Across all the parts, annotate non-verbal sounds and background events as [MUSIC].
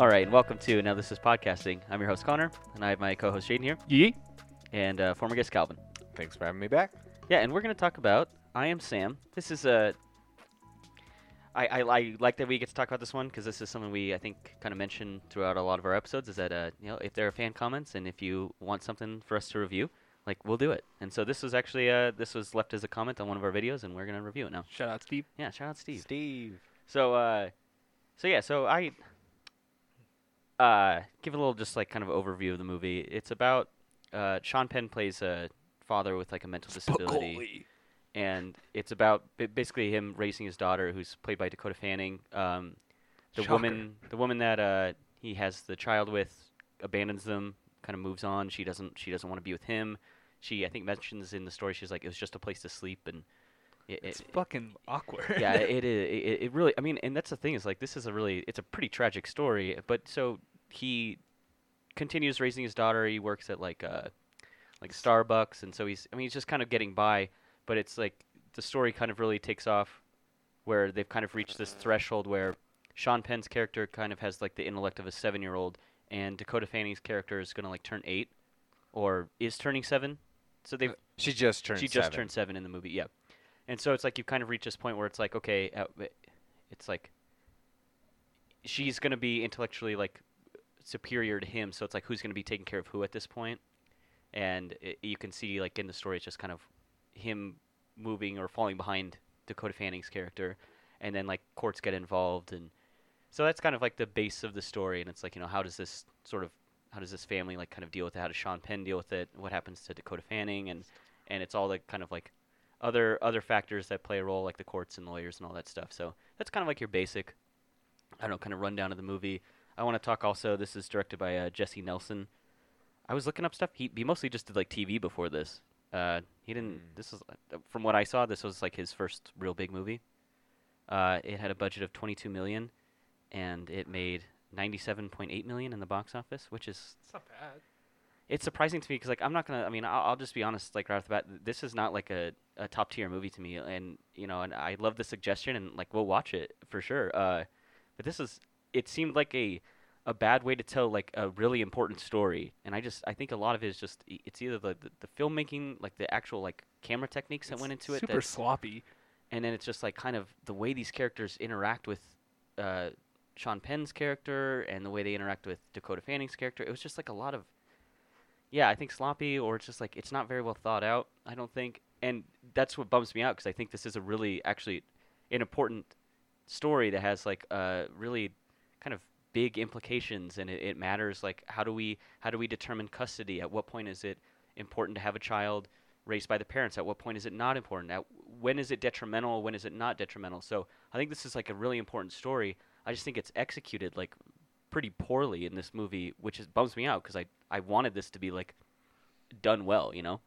All right, and welcome to Now This Is Podcasting. I'm your host, Connor, and I have my co host, Jaden here, Yee. and uh, former guest, Calvin. Thanks for having me back. Yeah, and we're going to talk about I Am Sam. This is a. I, I, I like that we get to talk about this one because this is something we I think kind of mention throughout a lot of our episodes. Is that uh you know if there are fan comments and if you want something for us to review, like we'll do it. And so this was actually uh this was left as a comment on one of our videos, and we're gonna review it now. Shout out Steve. Yeah, shout out Steve. Steve. So uh, so yeah, so I uh give a little just like kind of overview of the movie. It's about uh Sean Penn plays a father with like a mental disability, and it's about ba- basically him raising his daughter, who's played by Dakota Fanning. Um, the Shocker. woman, the woman that uh he has the child with, abandons them, kind of moves on. She doesn't she doesn't want to be with him. She I think mentions in the story she's like it was just a place to sleep and. It, It's it, fucking awkward. yeah, [LAUGHS] it is. It, it really. I mean, and that's the thing is like this is a really. It's a pretty tragic story. But so he continues raising his daughter. He works at like uh, like Starbucks, and so he's. I mean, he's just kind of getting by. But it's like the story kind of really takes off, where they've kind of reached this threshold where Sean Penn's character kind of has like the intellect of a seven-year-old, and Dakota Fanning's character is gonna like turn eight, or is turning seven. So they've She just turned she seven. just turned seven in the movie, yeah. And so it's like you've kind of reach this point where it's like, okay, uh, it's like she's gonna be intellectually like superior to him. So it's like who's gonna be taking care of who at this point? And i you can see like in the story, it's just kind of him moving or falling behind Dakota Fanning's character, and then like courts get involved, and so that's kind of like the base of the story. And it's like you know how does this sort of how does this family like kind of deal with it? How does Sean Penn deal with it? What happens to Dakota Fanning? And and it's all like kind of like other other factors that play a role, like the courts and lawyers and all that stuff. So that's kind of like your basic, I don't know, kind of rundown of the movie. I want to talk also. This is directed by uh, Jessie Nelson. I was looking up stuff. He he mostly just did like TV before this. Uh, he didn't. Mm. This was uh, from what I saw. This was like his first real big movie. Uh, it had a budget of 22 million, and it made 97.8 million in the box office, which is It's not bad. it's surprising to me because like I'm not gonna. I mean, I'll, I'll just be honest. Like right off the bat, this is not like a, a top tier movie to me, and you know, and I love the suggestion, and like we'll watch it for sure. Uh, but this is. It seemed like a a bad way to tell like a really important story, and I just I think a lot of it is just it's either the the, the filmmaking, like the actual like camera techniques that It's went into it, Super sloppy. and then it's just like kind of the way these characters interact with uh, Sean Penn's character and the way they interact with Dakota Fanning's character. It was just like a lot of, yeah, I think sloppy or it's just like it's not very well thought out. I don't think, and that's what bums me out because I think this is a really actually an important story that has like uh, really kind of big implications and it, it matters like how do we how do we determine custody at what point is it important to have a child raised by the parents at what point is it not important at when is it detrimental when is it not detrimental so i think this is like a really important story i just think it's executed like pretty poorly in this movie which is bums me out because i i wanted this to be like done well you know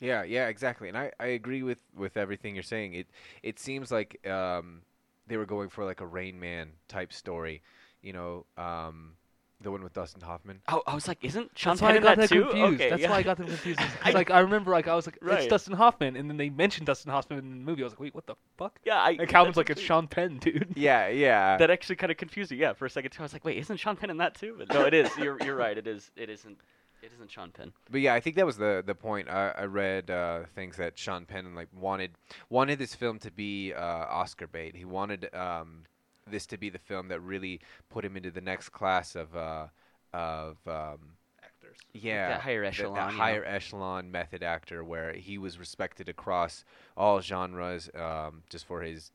Yeah, yeah, exactly. And I, I agree with, with everything you're saying. It it seems like um, they were going for like a Rain Man type story. You know, um, the one with Dustin Hoffman. oh i was like isn't sean That's why I penn in got that too confused. okay That's yeah. why I got them confused. [LAUGHS] 'cause, I- like I remember, like I was like, Right. it's Dustin Hoffman, and then they mentioned Dustin Hoffman in the movie. I was like, wait, what the fuck? yeah I, And Calvin's like, it's Sean Penn, dude. [LAUGHS] Yeah, yeah. that actually kind of confused me yeah for a second too i was like wait isn't sean penn in that too but no it is [LAUGHS] you're, you're right it is it isn't it isn't sean penn But yeah, I think that was the the point. I, I read uh, things that Sean Penn like wanted wanted this film to be uh, Oscar bait. He wanted um, this to be the film that really put him into the next class of uh, of um, Actors. yeah higher the- echelon, that you know? higher echelon method actor where he was respected across all genres um, just for his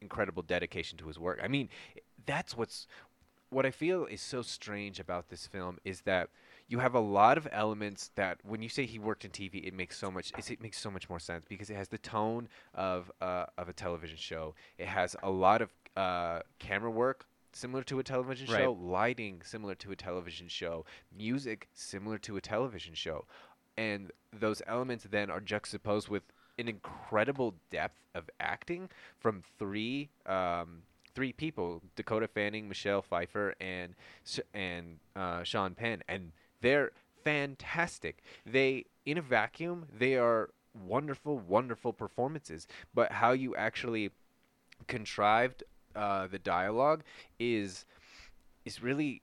incredible dedication to his work. I mean, that's what's what I feel is so strange about this film is that you have a lot of elements that when you say he worked in TV, it makes so much it makes so much more sense because it has the tone of uh, of a television show. It has a lot of uh, camera work similar to a television Right. show, lighting similar to a television show, music similar to a television show, and those elements then are juxtaposed with an incredible depth of acting from three um, three people: Dakota Fanning, Michelle Pfeiffer, and and uh, Sean Penn, and they're fantastic. They, in a vacuum, they are wonderful, wonderful performances. But how you actually contrived uh, the dialogue is is really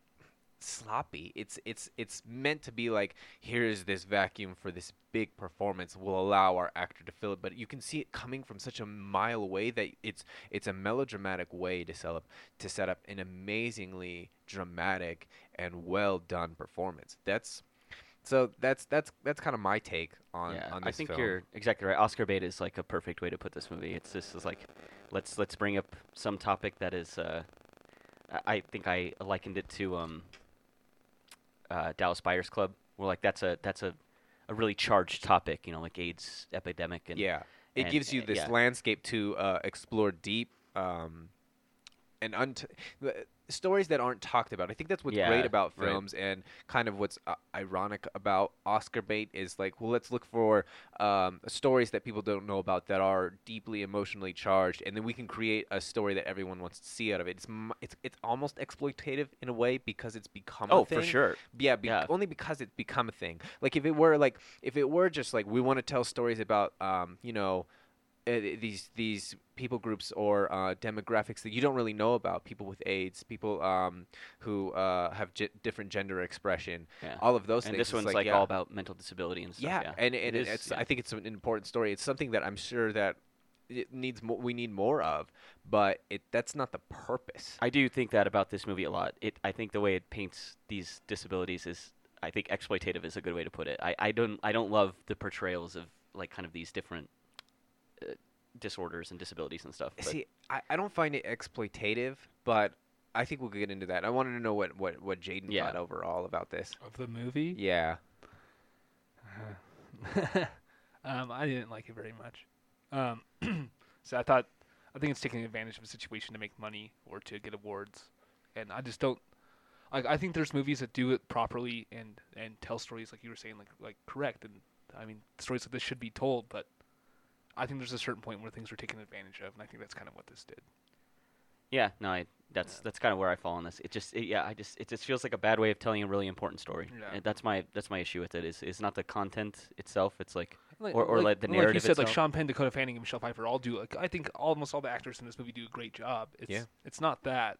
sloppy. It's it's it's meant to be like here is this vacuum for this big performance. We'll allow our actor to fill it, but you can see it coming from such a mile away that it's it's a melodramatic way to set up to set up an amazingly dramatic and well done performance. That's so that's that's that's kind of my take on yeah, on this I think film. you're exactly right. Oscar bait is like a perfect way to put this movie. It's just is like, let's let's bring up some topic that is. Uh, I- think I likened it to um, uh, Dallas Buyers Club, where like that's a that's a, a really charged topic. You know, like AIDS epidemic and yeah, it and, gives you uh, this yeah. landscape to uh, explore deep um, and unt- stories that aren't talked about. I think that's what's Yeah, great about right. films and kind of what's uh, ironic about Oscar bait is like, well, let's look for um, stories that people don't know about that are deeply emotionally charged, and then we can create a story that everyone wants to see out of it. It's it's it's almost exploitative in a way because it's become a oh for sure. Yeah, be- Yeah. only because it's become a thing. Like if it were like if it were just like we want to tell stories about um you know these these people groups or uh, demographics that you don't really know about people with AIDS, people um who uh, have ge- different gender expression, Yeah. all of those things. and things. this it's one's like, like, yeah. all about mental disability and stuff. yeah, Yeah, and, and is, it's. I think it's an important story. It's something that I'm sure that it needs mo- we need more of, but it that's not the purpose. I do think that about this movie a lot. It I think the way it paints these disabilities is I think exploitative is a good way to put it. I, I don't I don't love the portrayals of like kind of these different uh, disorders and disabilities and stuff. But See, I, I don't find it exploitative, but I think we'll get into that. I wanted to know what what what Jaden Yeah. thought overall about this. Of the movie? Yeah, [LAUGHS] um, I didn't like it very much. Um, [CLEARS THROAT] so I thought, I think it's taking advantage of a situation to make money or to get awards, and I just don't. Like, I think there's movies that do it properly and and tell stories like you were saying, like like correct, and I mean stories like this should be told, but I think there's a certain point where things are taken advantage of, and I think that's kind of what this did. yeah, no, I, that's Yeah. that's kind of where I fall on this. It just it, yeah, I just it just feels like a bad way of telling a really important story. Yeah. And that's my that's my issue with it. Is is not the content itself. It's like Like, Or- or like the narrative. like you narrative said, like itself. Sean Penn, Dakota Fanning, and Michelle Pfeiffer all do. Like I think almost all the actors in this movie do a great job. It's, Yeah. It's not that.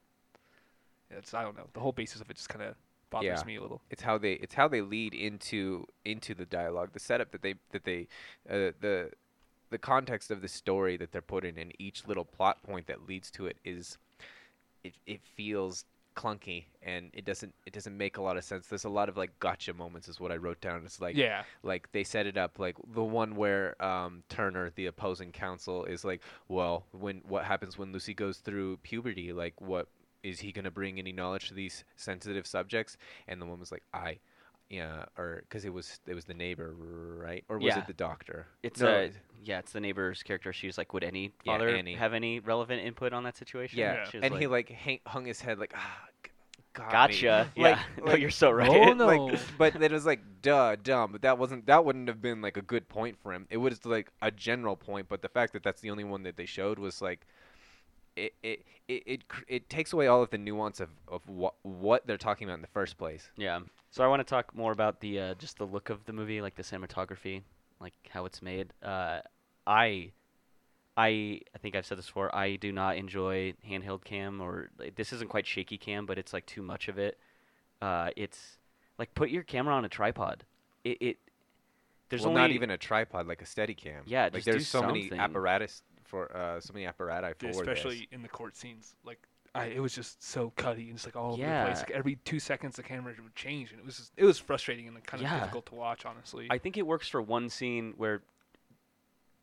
It's I don't know. The whole basis of it just kind of bothers Yeah. me a little. it's how they it's how they lead into into the dialogue, the setup that they that they uh, the the context of the story that they're putting in each little plot point that leads to it is it it feels clunky and it doesn't it doesn't make a lot of sense. There's a lot of like gotcha moments is what I wrote down. It's like yeah. like they set it up like the one where um, Turner, the opposing counsel, is like, well, when what happens when Lucy goes through puberty? Like, what is he gonna bring any knowledge to these sensitive subjects? And the woman's like, I, yeah, or because it was it was the neighbor, right? Or was Yeah. it the doctor? it's No, uh, yeah, it's the neighbor's character. She's like, would any father Annie. have any relevant input on that situation? yeah, Yeah. She was and he like, like hang, hung his head like, ah, g- got me." gotcha. [LAUGHS] Like- yeah, [LAUGHS] no, like- you're so right. Oh, no. like, [LAUGHS] but it was like duh, dumb. But that wasn't that wouldn't have been like a good point for him. It was like a general point, but the fact that that's the only one that they showed was like, it it it it, it takes away all of the nuance of of what what they're talking about in the first place. Yeah. So I want to talk more about the uh, just the look of the movie, like the cinematography, like how it's made. Uh, I, I, I think I've said this before. I do not enjoy handheld cam, or like, this isn't quite shaky cam, but it's like too much of it. Uh, it's like put your camera on a tripod. It, it there's well, only not even a tripod, like a steady cam. Yeah, like just there's so many apparatus for uh so many apparatus for Especially this. in the court scenes, like I, it was just so cutty and just like all over the place. Like every two seconds, the camera would change, and it was just, it was frustrating and kind of Yeah. difficult to watch, honestly. I think it works for one scene where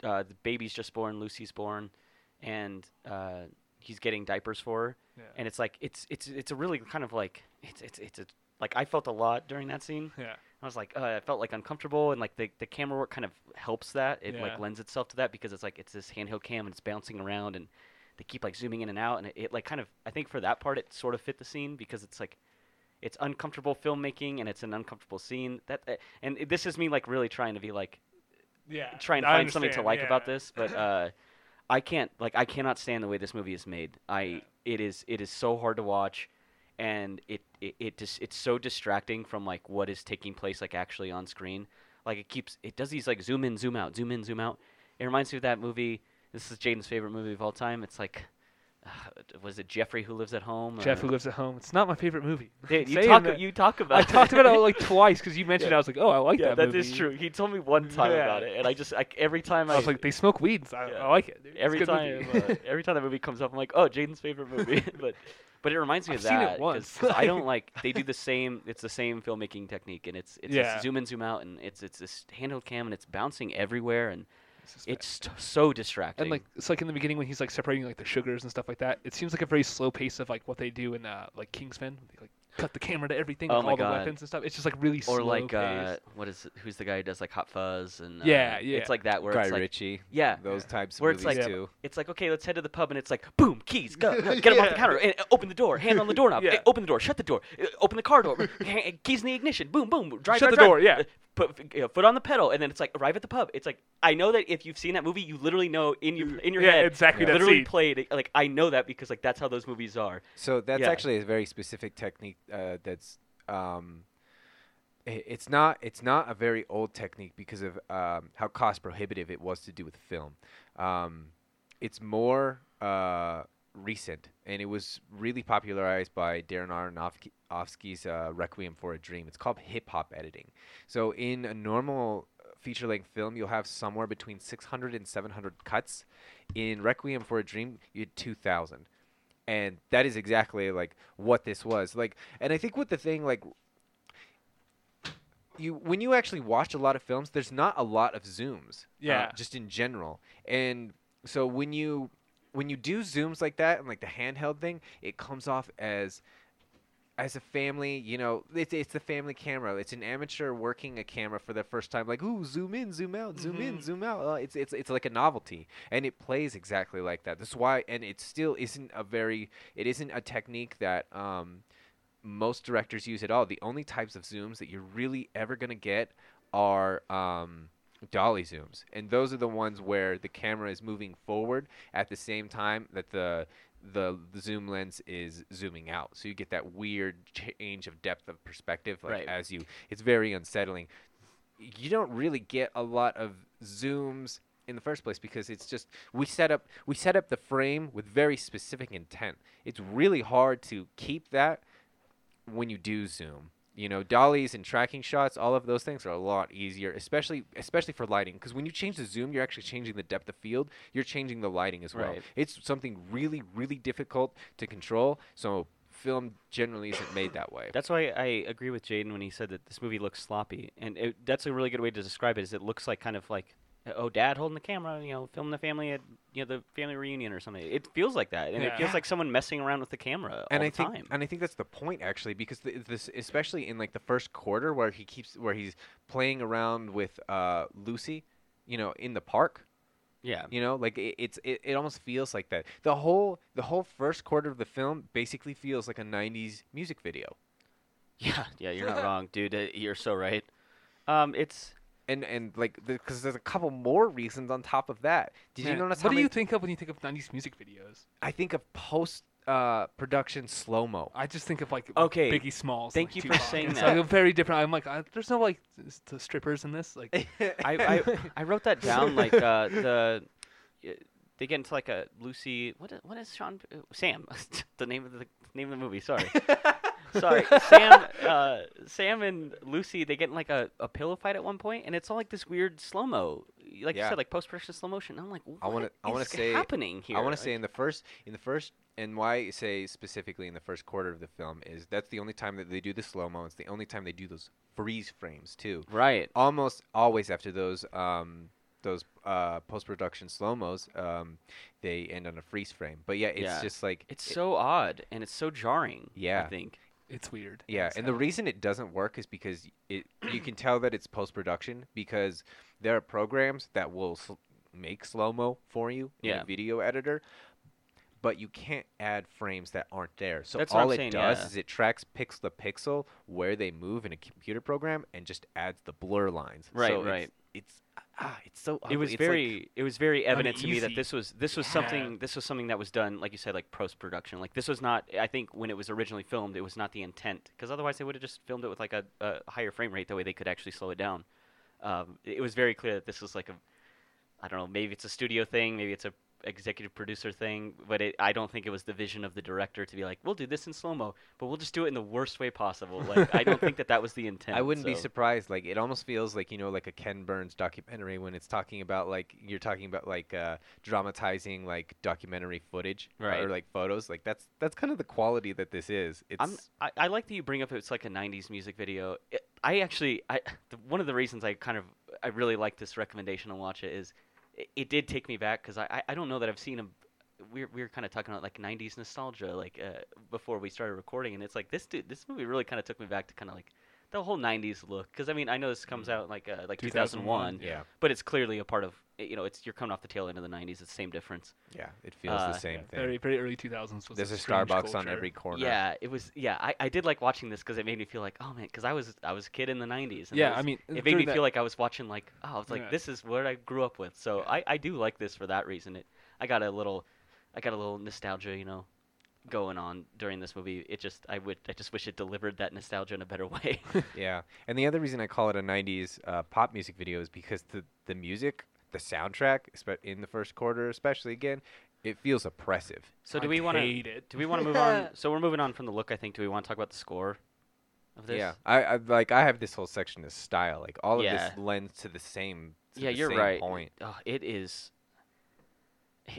uh, the baby's just born, Lucy's born, and uh, he's getting diapers for her, yeah. and it's like it's it's it's a really kind of like it's it's it's a, like I felt a lot during that scene. yeah. I was like uh, I felt like uncomfortable, and like the the camera work kind of helps that. It Yeah. like lends itself to that because it's like it's this handheld cam and it's bouncing around and they keep like zooming in and out, and it, it like kind of I think for that part it sort of fit the scene because it's like it's uncomfortable filmmaking and it's an uncomfortable scene that uh, and it- this is me like really trying to be like Yeah. try and I find something to like about this, but [LAUGHS] uh, I can't like I cannot stand the way this movie is made. I Yeah. it is it is so hard to watch, and it it it just it's so distracting from like what is taking place like actually on screen. Like it keeps it does these like zoom in zoom out zoom in zoom out. It reminds me of that movie. This is Jaden's favorite movie of all time. It's like uh, was it Jeffrey who lives at home? Jeff or- Who Lives at Home. It's not my favorite movie. [LAUGHS] Dude, you talk that- you talk about I talked about it like [LAUGHS] twice because you mentioned. it. I was like, oh, I like yeah, that that movie. is true. He told me one [LAUGHS] time Yeah. about it, and I just I, every time I, I was like, they smoke weeds. I, Yeah. I like it. dude. Every time uh, every time that movie comes up, I'm like, oh, Jaden's favorite movie. but but it reminds me I've of that 'cause- once. 'cause I don't [LAUGHS] like they do the same. It's the same filmmaking technique, and it's it's Yeah. zoom in zoom out, and it's it's this handheld cam, and it's bouncing everywhere, and It's t- so distracting. and like it's like in the beginning when he's like separating like the sugars and stuff like that. It seems like a very slow pace of like what they do in uh, like Kingsman. Like cut the camera to everything, Oh like, my all God. the weapons and stuff. It's just like really slow or like uh, what is it, who's the guy who does like Hot Fuzz and uh, Yeah, yeah. it's like that where Guy it's like Ritchie. yeah Those Yeah. types of Where it's like- too. it's like okay let's head to the pub and it's like boom keys go, go, get him off the [LAUGHS] counter and uh, open the door hand on the doorknob [LAUGHS] Yeah. eh, open the door shut the door uh, open the car door [LAUGHS] keys in the ignition boom boom drive Shut drive, the drive. door, yeah. Put you know, foot on the pedal and then it's like arrive at the pub it's like I know that if you've seen that movie you literally know in your in your Yeah, head exactly that literally scene. played like I know that because like that's how those movies are So that's Yeah. actually a very specific technique. Uh, that's um, i- it's not it's not a very old technique because of um, how cost prohibitive it was to do with film. Um, it's more uh, recent, and it was really popularized by Darren Aronofsky's uh, Requiem for a Dream. It's called hip hop editing. So in a normal feature length film, you'll have somewhere between 600 and 700 cuts. In Requiem for a Dream, you had 2,000 and that is exactly like what this was like and i think with the thing like you when you actually watch a lot of films there's not a lot of zooms uh, Yeah. just in general and so when you when you do zooms like that and like the handheld thing it comes off as as a family, you know, it's it's the family camera. It's an amateur working a camera for the first time, like ooh, zoom in, zoom out, zoom in, Mhm. zoom out. Uh, it's it's it's like a novelty, and it plays exactly like that. That's why, and it still isn't a very, it isn't a technique that um, most directors use at all. The only types of zooms that you're really ever gonna get are um, dolly zooms, and those are the ones where the camera is moving forward at the same time that the the, the zoom lens is zooming out. So you get that weird change of depth of perspective like Right. as you it's very unsettling. You don't really get a lot of zooms in the first place because it's just we set up we set up the frame with very specific intent. It's really hard to keep that when you do zoom you know dollies and tracking shots all of those things are a lot easier especially especially for lighting because when you change the zoom you're actually changing the depth of field you're changing the lighting as well Right. it's something really really difficult to control so film generally isn't made that way That's why I agree with Jaden when he said that this movie looks sloppy, and it, that's a really good way to describe it. Is it looks like kind of like, oh, dad holding the camera, you know, filming the family at you know the family reunion or something. It feels like that, and it Yeah. feels like someone messing around with the camera and all I the think time. and I think that's the point actually because th- this especially in like the first quarter where he keeps where he's playing around with uh, Lucy, you know, in the park. yeah, You know, like it, it's it, it almost feels like that. The whole the whole first quarter of the film basically feels like a '90s music video. yeah, yeah. You're not [LAUGHS] wrong, dude. Uh, you're so right. Um, it's And and like because there's a couple more reasons on top of that. Did you notice What how do many? you think of when you think of '90s music videos? I think of post uh, production slow mo. I just think of like Okay, Biggie Smalls. thank like you for Tupac. saying It's that. like very different. I'm like, I, there's no like the strippers in this. Like, [LAUGHS] I, I [LAUGHS] I wrote that down like uh, the y- they get into like a Lucy What what is Sean uh, Sam [LAUGHS] the name of the name of the movie sorry sorry [LAUGHS] Sam uh, Sam and Lucy they get in like a, a pillow fight at one point and it's all like this weird slow mo like you said like post production slow motion I'm like what I wanna- I wanna say- happening here I want to say in the first, in the first, and why I say specifically in the first quarter of the film is that's the only time that they do the slow mo. It's the only time they do those freeze frames too. right Almost always after those um, those uh, post production slow mos, um, they end on a freeze frame. But yeah, it's Yeah. just like it's it- so odd and it's so jarring Yeah. I think it's weird. Yeah, It's and the reason it doesn't work is because it you can tell that it's post production because there are programs that will sl- make slow mo for you in Yeah. a video editor, but you can't add frames that aren't there. So That's what all I'm it saying, does yeah. is it tracks pixel to pixel where they move in a computer program and just adds the blur lines. Right, So it's- right. It's, ah, it's so. it was It's like- very it was very evident to me that this was this was Yeah. something this was something that was done like you said like post production like this was not i think when it was originally filmed it was not the intent because otherwise they would have just filmed it with like a, a higher frame rate that way they could actually slow it down um, it was very clear that this was like a i don't know maybe it's a studio thing maybe it's a executive producer thing, but it, I don't think it was the vision of the director to be like, we'll do this in slow mo, but we'll just do it in the worst way possible. Like I don't think that that was the [LAUGHS] intent. I wouldn't be surprised. Like it almost feels like you know, like a Ken Burns documentary when it's talking about like you're talking about like uh, dramatizing like documentary footage Right. or like photos. Like that's that's kind of the quality that this is. It's I'm, I, I like that you bring up it's like a '90s music video. It, I actually, I the, one of the reasons I kind of I really like this recommendation to watch it is it, it did take me back because I, I don't know that I've seen a we were, we were kind of talking about like '90s nostalgia like uh, before we started recording, and it's like this dude, this movie really kind of took me back to kind of like the whole '90s look. Because I mean I know this comes out like uh, like 2001, 2001, yeah, but it's clearly a part of you know it's you're coming off the tail end of the '90s. It's the same difference. yeah. It feels Uh, the same Yeah, thing. Very very early 2000s. Was There's a strange Starbucks on every corner. Yeah, it was. Yeah, I, I did like watching this because it made me feel like, oh man, because I was I was a kid in the '90s. And Yeah, it I mean, it made me that- feel like I was watching like, oh, I was like, Yeah. this is what I grew up with. So I, I do like this for that reason. It I got a little, I got a little nostalgia, you know, going on during this movie. It just I would I just wish it delivered that nostalgia in a better [LAUGHS] way. [LAUGHS] Yeah, and the other reason I call it a '90s uh, pop music video is because the the music, the soundtrack, espe- in the first quarter, especially again, it feels oppressive. so do I we want to do we want to move on? [LAUGHS] So we're moving on from the look. I think. Do we want to talk about the score of this? Yeah, I, I like I have this whole section of style. Like all of this lends to the same. to yeah, the you're same right. Point. Oh, it is.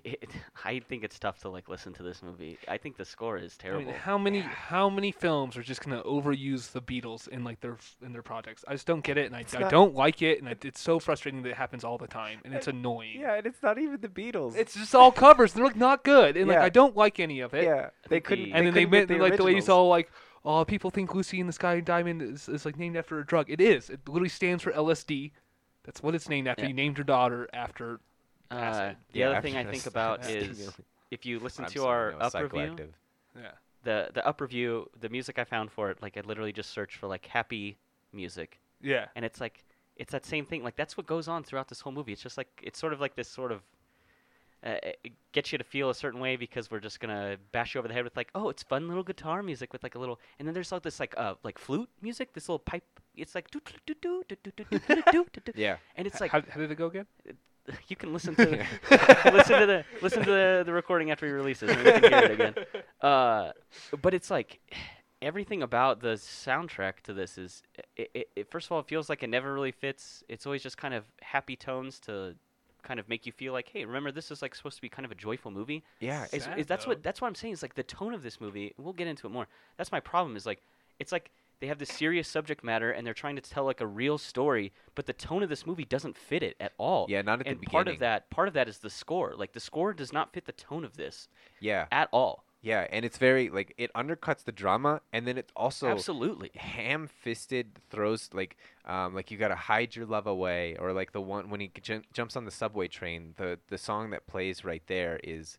It, I think it's tough to like listen to this movie. I think the score is I terrible. mean, how many how many films are just gonna overuse the Beatles in like their in their projects? I just don't get it, and I, It's I not- don't like it, and I, it's so frustrating that it happens all the time, and it's annoying. Yeah, and it's not even the Beatles. It's just all covers. They're like not good, and like I don't like any of it. yeah, they couldn't. the- And then they couldn't meant like the way originals. all like, "Oh, people think Lucy in the Sky Diamond is, is like named after a drug. It is. It literally stands for LSD. That's what it's named after. Yeah. You named your daughter after. Uh, the Yeah, other thing I a think about a [LAUGHS] is if you listen to our up review. Yeah. the the up review, the music I found for it, like I literally just searched for like happy music, Yeah. and it's like it's that same thing. Like that's what goes on throughout this whole movie. It's just like it's sort of like this sort of. Uh, it gets you to feel a certain way because we're just gonna bash you over the head with like, oh, it's fun little guitar music with like a little, and then there's like this like uh like flute music, this little pipe. It's like doo doo doo doo doo doo doo doo doo doo doo. Yeah, and it's like how, how did it go again? [LAUGHS] you can listen to [LAUGHS] listen to the listen to the, the recording after he releases and we can hear it again. [LAUGHS] Uh, but it's like everything about the soundtrack to this is it, it, it first of all it feels like it never really fits. It's always just kind of happy tones to kind of make you feel like hey remember this is like supposed to be kind of a joyful movie yeah. is, Sad, is that's though. what that's what I'm saying is like the tone of this movie. We'll get into it more. That's my problem. Is like it's like they have this serious subject matter and they're trying to tell like a real story, but the tone of this movie doesn't fit it at all. Yeah, not at the and part of that part of that is the score. Like the score does not fit the tone of this Yeah, at all. yeah, and it's very like it undercuts the drama, and then it also Absolutely. ham-fisted throws like um like you gotta hide your love away or like the one when he j- jumps on the subway train the the song that plays right there is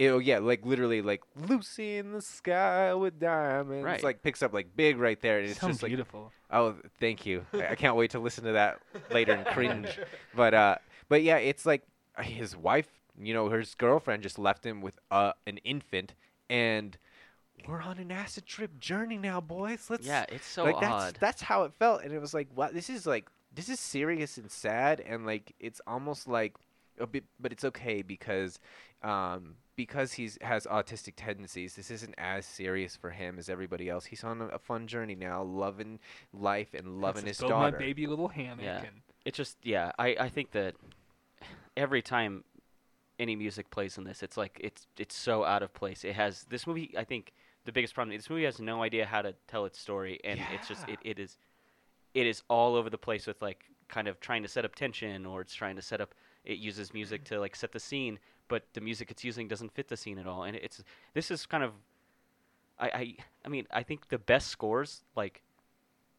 oh yeah like literally like lucy in the sky with diamonds Right. like picks up like big right there and it's Sounds just like beautiful. oh thank you I, I can't wait to listen to that later and cringe [LAUGHS] but uh but yeah it's like his wife you know his girlfriend just left him with uh, an infant and we're on an acid trip journey now boys let's Yeah, it's so like that's odd. that's how it felt and it was like wow this is like this is serious and sad and like it's almost like a bit but it's okay because um because he's has autistic tendencies this isn't as serious for him as everybody else he's on a, a fun journey now loving life and loving Let's his build daughter my baby little hammock. Yeah. And it just yeah I, I think that every time any music plays in this it's like it's it's so out of place it has this movie i think the biggest problem this movie has no idea how to tell its story and it's just it, it is it is all over the place with like kind of trying to set up tension or it's trying to set up it uses music to like set the scene but the music it's using doesn't fit the scene at all and it's this is kind of i i, I mean i think the best scores like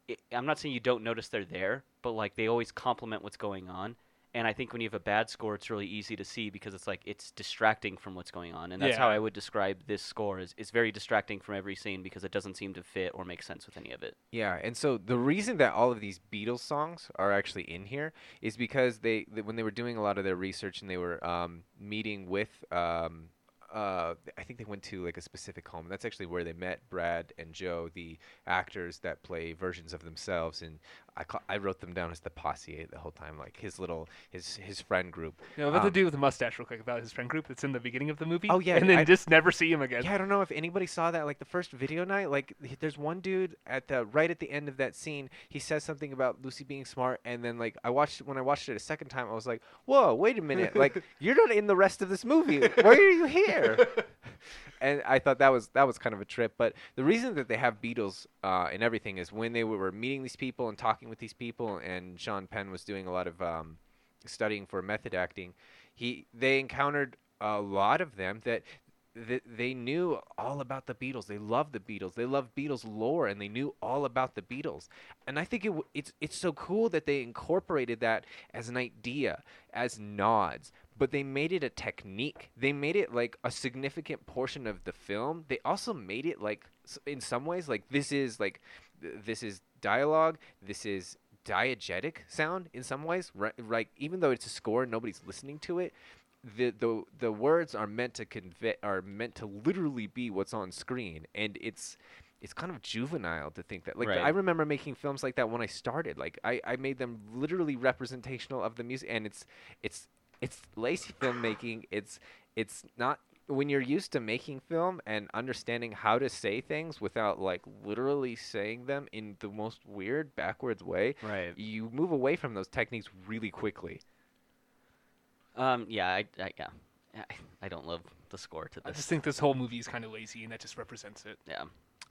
it, I'm not saying you don't notice they're there, but like they always complement what's going on. And I think when you have a bad score, it's really easy to see because it's like it's distracting from what's going on, and that's how I would describe this score. is It's very distracting from every scene because it doesn't seem to fit or make sense with any of it. Yeah, and so the reason that all of these Beatles songs are actually in here is because they, th- when they were doing a lot of their research and they were um, meeting with, um, uh, I think they went to like a specific home. That's actually where they met Brad and Joe, the actors that play versions of themselves. And I ca- I wrote them down as the posse the whole time, like his little his his friend group. You know, about the Um, dude with the mustache, real quick, about his friend group that's in the beginning of the movie. Oh, yeah, and then I- just never see him again. Yeah, I don't know if anybody saw that. Like the first video night, like th- there's one dude at the right at the end of that scene. He says something about Lucy being smart, and then like I watched when I watched it a second time, I was like, "Whoa, wait a minute! Like [LAUGHS] you're not in the rest of this movie. Why are you here?" [LAUGHS] and I thought that was that was kind of a trip. But the reason that they have Beatles uh, and everything is when they were meeting these people and talking with these people, and Sean Penn was doing a lot of um, studying for method acting. He they encountered a lot of them that th- they knew all about the Beatles. They loved the Beatles. They loved Beatles lore, and they knew all about the Beatles. And I think it w- it's it's so cool that they incorporated that as an idea, as nods. But they made it a technique. They made it like a significant portion of the film. They also made it like, in some ways, like this is like, this is dialogue. This is diegetic sound in some ways. Right, like even though it's a score, nobody's listening to it the the the words are meant to convey are meant to literally be what's on screen and it's it's kind of juvenile to think that like Right. i remember making films like that when i started like i i made them literally representational of the music and it's it's it's lazy filmmaking it's it's not when you're used to making film and understanding how to say things without like literally saying them in the most weird backwards way Right. you move away from those techniques really quickly Um. Yeah. I. I yeah. I, I don't love the score to this. I just think this whole movie is kind of lazy, and that just represents it. yeah.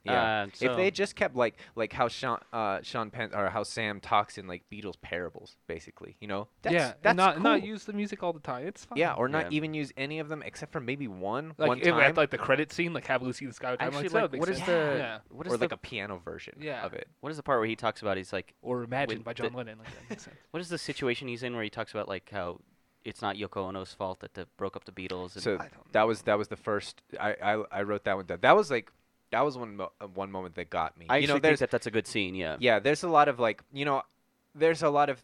Yeah. Uh, if they just kept like like how Sean uh Sean Penn or how Sam talks in like Beatles parables, basically, you know, that's, yeah, that's not cool. not use the music all the time. It's fine. yeah, or not Yeah. even use any of them except for maybe one like one time, had like the credit scene, like have Lucy the Sky with Actually, like, like, that would what make is sense. the yeah. what is or the like a piano version Yeah. of it. what is the part where he talks about? He's like, or Imagine With by the- John Lennon. Like that makes sense. [LAUGHS] what is the situation he's in where he talks about like how it's not Yoko Ono's fault that they broke up the Beatles? And So I don't that was that was the first I I, I wrote that one down. That was like that was one mo- uh, one moment that got me. I you know, think that that's a good scene. Yeah. yeah, there's a lot of like you know, there's a lot of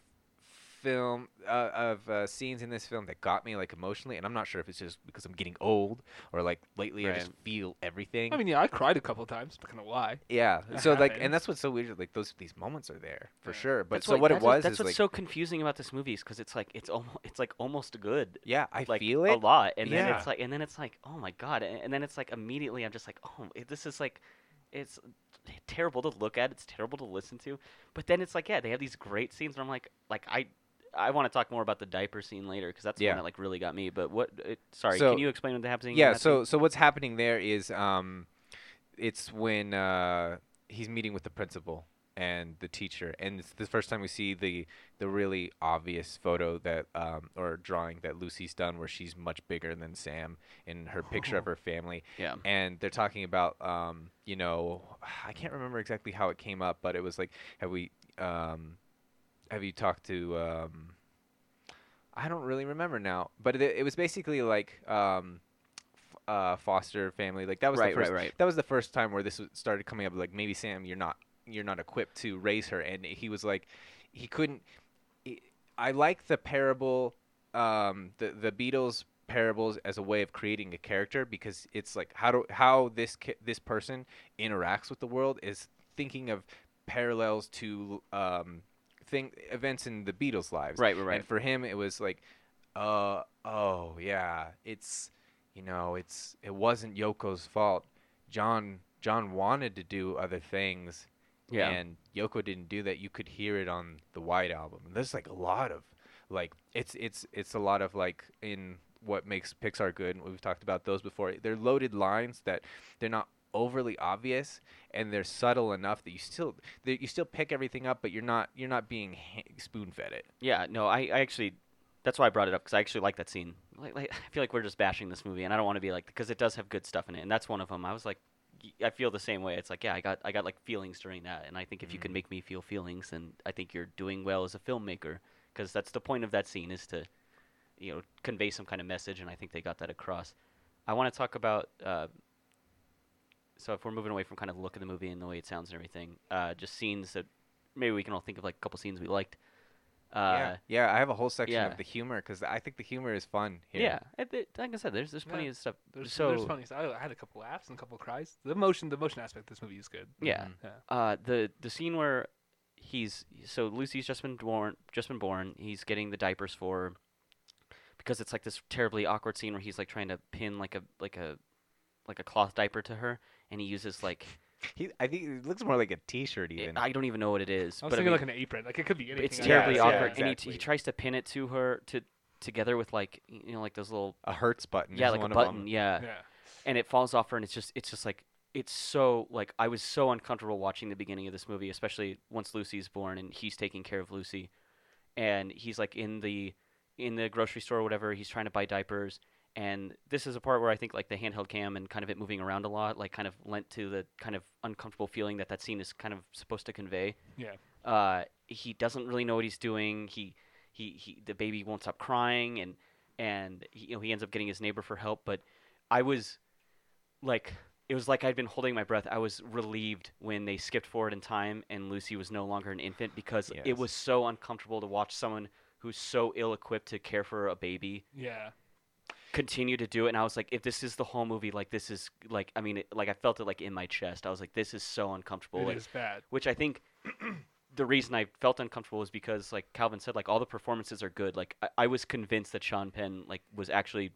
film uh, of uh, scenes in this film that got me like emotionally, and I'm not sure if it's just because I'm getting old or like lately I just feel everything. I mean, yeah, I cried a couple times. Not gonna lie. yeah, that [LAUGHS] so like, and that's what's so weird. Like those these moments are there for Yeah. sure. But That's so what it that's was That's is what's like, so confusing about this movie is because it's like it's almost it's like almost good. yeah, I like feel a lot, and then it's like, and then it's like, oh my god, and, and then it's like immediately I'm just like, oh, it- this is like, it's terrible to look at, it's terrible to listen to, but then it's like, yeah, they have these great scenes, and I'm like, like I, I want to talk more about the diaper scene later because that's the Yeah. one that like really got me. But what? It, sorry, So- can you explain what happening? in Yeah. So scene? so what's happening there is um, it's when uh he's meeting with the principal and the teacher, and it's the first time we see the the really obvious photo that um or drawing that Lucy's done where she's much bigger than Sam in her picture of her family, yeah, and they're talking about um you know I can't remember exactly how it came up, but it was like have we um have you talked to um I don't really remember now, but it, it was basically like um f- uh foster family like that was Right, the right, first right. that was the first time where this started coming up like maybe Sam you're not you're not equipped to raise her and he was like he couldn't he- I like the parable um the the Beatles parables as a way of creating a character because it's like how do how this this person interacts with the world is thinking of parallels to um thing events in the Beatles lives right, right, right. and for him it was like uh oh yeah it's you know it's it wasn't Yoko's fault John John wanted to do other things yeah, and Yoko didn't do that. You could hear it on the White album. There's like a lot of like it's it's it's a lot of like in what makes Pixar good. and We've talked about those before. They're loaded lines that they're not overly obvious and they're subtle enough that you still that you still pick everything up, but you're not you're not being ha- spoon fed it. yeah. No, I, I actually, that's why I brought it up because I actually like that scene. Like, like, I feel like we're just bashing this movie, and I don't want to be like because it does have good stuff in it, and that's one of them. I was like, I feel the same way. It's like, yeah, I got I got like feelings during that, and I think if you can Mhm. make me feel feelings, then I think you're doing well as a filmmaker because that's the point of that scene is to, you know, convey some kind of message, and I think they got that across. I want to talk about. Uh, so if we're moving away from kind of the look of the movie and the way it sounds and everything, uh, just scenes that maybe we can all think of like a couple scenes we liked. Uh, yeah, yeah. I have a whole section yeah. of the humor because I think the humor is fun. Here. Yeah, it, it- like I said, there's there's plenty Yeah. of stuff. There's, so there's funny. I, I had a couple laughs and a couple cries. The motion, the motion aspect of this movie is good. yeah, Mhm. Yeah. uh, the the scene where he's so Lucy's just been born. Just been born. He's getting the diapers for her because it's like this terribly awkward scene where he's like trying to pin like a like a like a cloth diaper to her, and he uses like He, I think it looks more like a T-shirt even. I don't even know what it is. I was but thinking I like an apron. Like it could be anything. it's I terribly guess. yeah, awkward, and he, exactly. he tries to pin it to her to together with like you know like those little a Hertz button. yeah is like a one of button them. yeah. Yeah. and it falls off her and it's just it's just like it's so like I was so uncomfortable watching the beginning of this movie, especially once Lucy's born and he's taking care of Lucy, and he's like in the in the grocery store or whatever. He's trying to buy diapers, and this is a part where I think like the handheld cam and kind of it moving around a lot, like kind of lent to the kind of uncomfortable feeling that that scene is kind of supposed to convey. Yeah. Uh, he doesn't really know what he's doing. He he, he the baby won't stop crying and and he, you know he ends up getting his neighbor for help. But I was like it was like I'd been holding my breath. I was relieved when they skipped forward in time and Lucy was no longer an infant because Yes. it was so uncomfortable to watch someone who's so ill-equipped to care for a baby Yeah. Continue to do it and I was like if this is the whole movie like this is like I mean it, like I felt it like in my chest I was like this is so uncomfortable It like, is bad. which I think [CLEARS THROAT] the reason I felt uncomfortable is because like Calvin said like all the performances are good like I, I was convinced that Sean Penn like was actually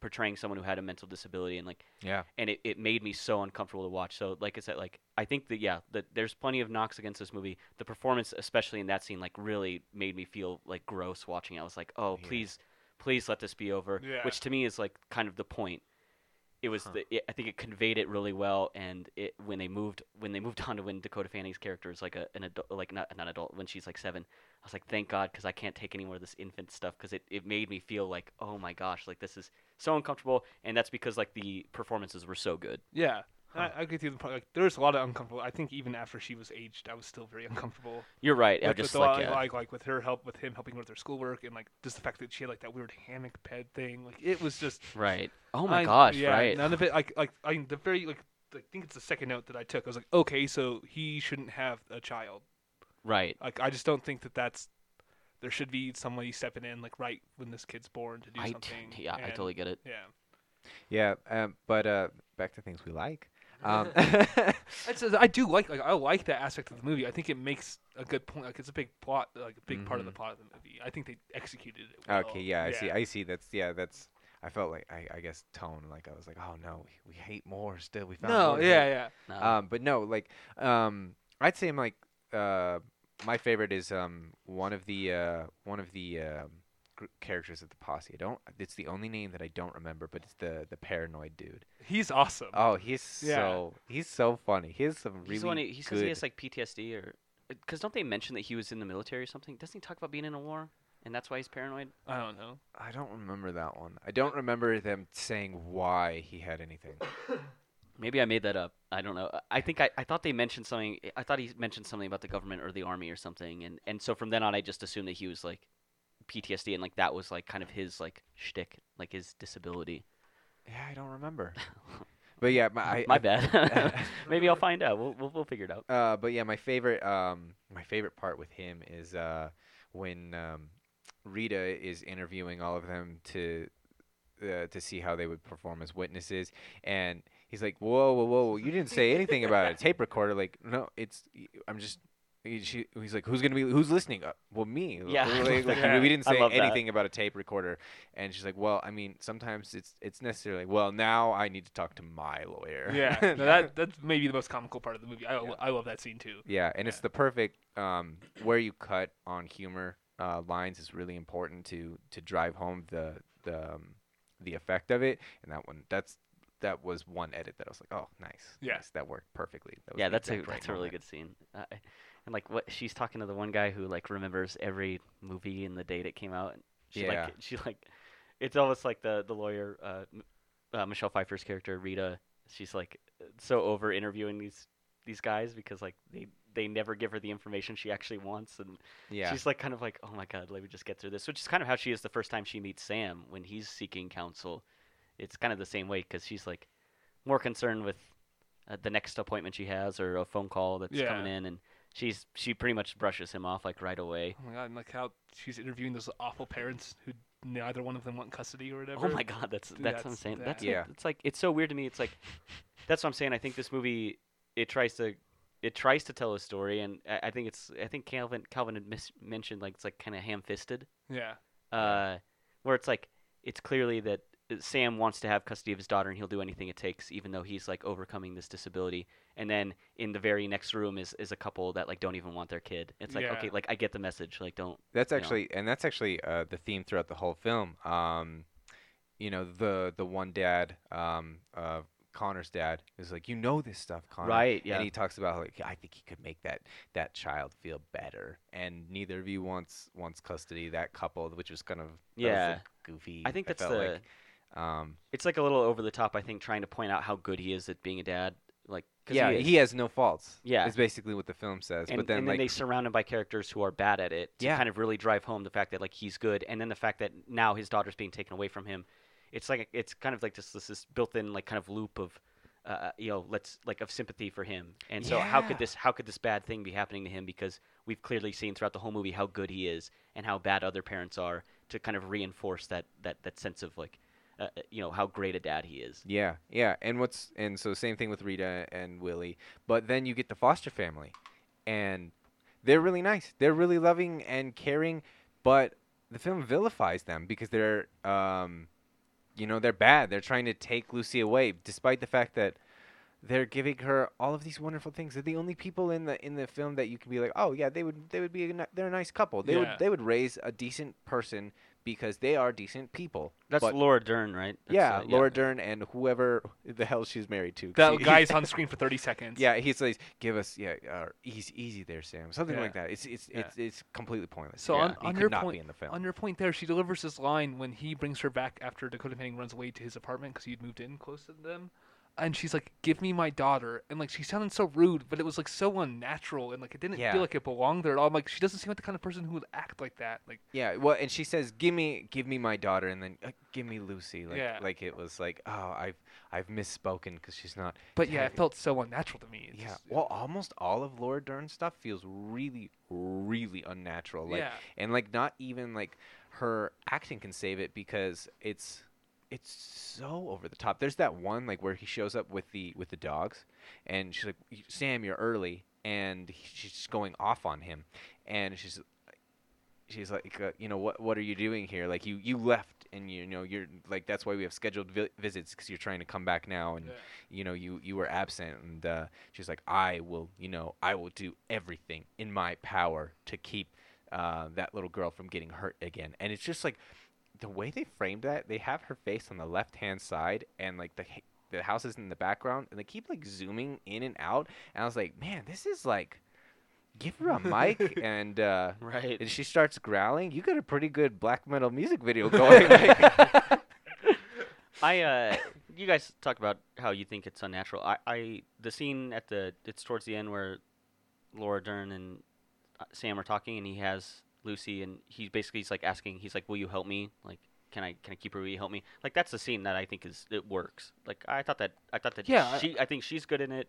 portraying someone who had a mental disability and like Yeah. and it, it made me so uncomfortable to watch. So like I said, like I think that yeah, that there's plenty of knocks against this movie. The performance, especially in that scene, like really made me feel like gross watching. it. I was like, oh Yeah. please, please let this be over. Yeah. Which to me is like kind of the point. It was Huh. the it, I think it conveyed it really well, and it when they moved when they moved [LAUGHS] on to when Dakota Fanning's character is like a an adult like not not adult when she's like seven. I was like, thank God, because I can't take any more of this infant stuff because it, it made me feel like, oh my gosh, like this is so uncomfortable, and that's because like the performances were so good. Yeah. Huh. I, I get to the point. Like, there's a lot of uncomfortable. I think even after she was aged, I was still very uncomfortable. You're right. I Like, just with like, like, yeah. like like with her help, with him helping her with her schoolwork, and like just the fact that she had like that weird hammock bed thing. Like it was just. right. Oh my I- gosh, yeah, right. None of it. Like like I mean the very like I think it's the second note that I took. I was like, okay, so he shouldn't have a child. Right. Like I just don't think that that's. There should be somebody stepping in like right when this kid's born to do I t- something. yeah, I totally get it. Yeah. Yeah. Um, but uh, back to things we like. Um, [LAUGHS] [LAUGHS] It's, I do like like I like that aspect of the movie. I think it makes a good point. Like it's a big plot, like a big part of the Mhm. plot of the movie. I think they executed it. Well. okay. Yeah. I see. I see. That's yeah. That's. I felt like I, I guess tone. Like I was like, oh no, we, we hate more still. We found no, more yeah, hate." yeah. No. Um, but no, like, um, I'd say I'm like, uh, my favorite is um one of the uh one of the um gr- characters of the posse. I don't. It's the only name that I don't remember, but it's the the paranoid dude. He's awesome. Oh, he's Yeah. so he's so funny. He has some really He's the one. He, he says he has like PTSD or because don't they mention that he was in the military or something? Doesn't he talk about being in a war and that's why he's paranoid? I don't know. I don't remember that one. I don't remember them saying why he had anything. [COUGHS] Maybe I made that up. I don't know. I think I, I thought they mentioned something. I thought he mentioned something about the government or the army or something, and and so from then on, I just assumed that he was like PTSD and like that was like kind of his like shtick, like his disability. Yeah, I don't remember. [LAUGHS] but yeah, my I, My bad. [LAUGHS] [LAUGHS] Maybe I'll find out. We'll, we'll we'll figure it out. Uh, but yeah, my favorite um my favorite part with him is uh when um Rita is interviewing all of them to uh, to see how they would perform as witnesses, and he's like, "Whoa, whoa, whoa! You didn't say anything about a tape recorder. Like, no, it's I'm just." He- She, he's like, who's gonna be, who's listening? Uh, well, me. Yeah, Like, [LAUGHS] like, that. we didn't say love that. anything about a tape recorder, and she's like, well, I mean, sometimes it's it's necessarily. Well, now I need to talk to my lawyer. Yeah, [LAUGHS] no, that that's maybe the most comical part of the movie. I Yeah. I love that scene too. Yeah, and it's the perfect um, where you cut on humor uh, lines is really important to to drive home the the um, the effect of it. And that one, that's that was one edit that I was like, oh, nice. Yes, nice, that worked perfectly. That was Yeah, that's a right that's a really good scene. Uh, and like what she's talking to the one guy who like remembers every movie and the date it came out. And she Yeah. like she like it's almost like the the lawyer uh, uh, Michelle Pfeiffer's character Rita. She's like so over interviewing these these guys because like they they never give her the information she actually wants and Yeah, she's like kind of like oh my god let me just get through this which is kind of how she is the first time she meets Sam when he's seeking counsel it's kind of the same way because she's like more concerned with uh, the next appointment she has or a phone call that's coming in and she's she pretty much brushes him off like right away Oh my god, and like how she's interviewing those awful parents who neither one of them want custody or whatever. oh my god that's Dude, that's, what I'm that's- saying that- that's Yeah. it's like it's so weird to me it's like that's what I'm saying I think this movie it tries to it tries to tell a story, and I, I think it's I think Calvin Calvin had mis- mentioned like it's like kind of ham-fisted, Yeah. uh, where it's like it's clearly that Sam wants to have custody of his daughter, and he'll do anything it takes, even though he's like overcoming this disability. And then in the very next room is is a couple that like don't even want their kid. It's like okay, like I get the message, like don't. That's you know. actually, and that's actually uh, the theme throughout the whole film. Um, you know, the the one dad, um, uh, Connor's dad, is like, you know this stuff, Connor. Right, yeah. And he talks about like, I think he could make that that child feel better, and neither of you wants wants custody. That couple, which was kind of that was, Yeah. like, goofy. I think that's felt the. like. Um, It's like a little over the top. I think trying to point out how good he is at being a dad. Like 'cause yeah, he, he has no faults. Yeah. is basically what the film says. and, but then and like then they surround him by characters who are bad at it to Yeah. kind of really drive home the fact that like he's good, and then the fact that now his daughter's being taken away from him. It's like it's kind of like this this, this built-in like kind of loop of, uh, you know, let's like of sympathy for him. And so how could this how could this bad thing be happening to him? Because we've clearly seen throughout the whole movie how good he is and how bad other parents are to kind of reinforce that that that sense of like, uh, uh, you know, how great a dad he is. Yeah, yeah, and what's and so same thing with Rita and Willie, but then you get the foster family, and they're really nice. They're really loving and caring, but the film vilifies them because they're, um, you know, they're bad. They're trying to take Lucy away, despite the fact that they're giving her all of these wonderful things. They're the only people in the in the film that you can be like, oh yeah, they would they would be a, they're a nice couple. They Yeah. would they would raise a decent person because they are decent people. That's But- Laura Dern, right? That's, yeah, uh, Laura Dern and whoever the hell she's married to. That She- [LAUGHS] guy's on screen for 30 seconds. Yeah, he's like, give us yeah, uh, easy, easy there, Sam, something Yeah. like that. It's it's Yeah. it's it's completely pointless. So yeah, on, he on your point, in the film. on your point there, she delivers this line when he brings her back after Dakota Fanning runs away to his apartment because he'd moved in close to them, and she's like, "Give me my daughter," and like she sounded so rude, but it was like so unnatural, and like it didn't Yeah. feel like it belonged there at all. I'm like, she doesn't seem like the kind of person who would act like that. Like, yeah, well, and she says, "Give me, give me my daughter," and then uh, give me Lucy. Like, Yeah. like it was like, oh, I've I've misspoken because she's not. but yeah, it felt so unnatural to me. It's Yeah, just- well, almost all of Laura Dern's stuff feels really, really unnatural. Like, yeah, and like not even like her acting can save it because it's it's so over the top. There's that one like where he shows up with the with the dogs, and she's like, "Sam, you're early," and he- she's going off on him, and she's she's like, uh, "You know what? What are you doing here? Like you you left, and you, know you're like that's why we have scheduled vi- visits because you're trying to come back now, and Yeah. you know you you were absent." And uh, she's like, "I will, you know, I will do everything in my power to keep." uh, that little girl from getting hurt again. And it's just like the way they framed that. They have her face on the left hand side, and like the the house is in the background, and they keep like zooming in and out. And I was like, man, this is like. Give her a mic, [LAUGHS] and uh, Right. and she starts growling. You got a pretty good black metal music video going. like- [LAUGHS] I uh, you guys talk about how you think it's unnatural. I, I the scene at the it's towards the end where Laura Dern and uh, Sam are talking, and he has Lucy, and he's basically he's like asking, he's like, "Will you help me? Like, can I can I keep her? Will you help me?" Like that's the scene that I think is it works. Like I thought that I thought that Yeah, I- she I think she's good in it.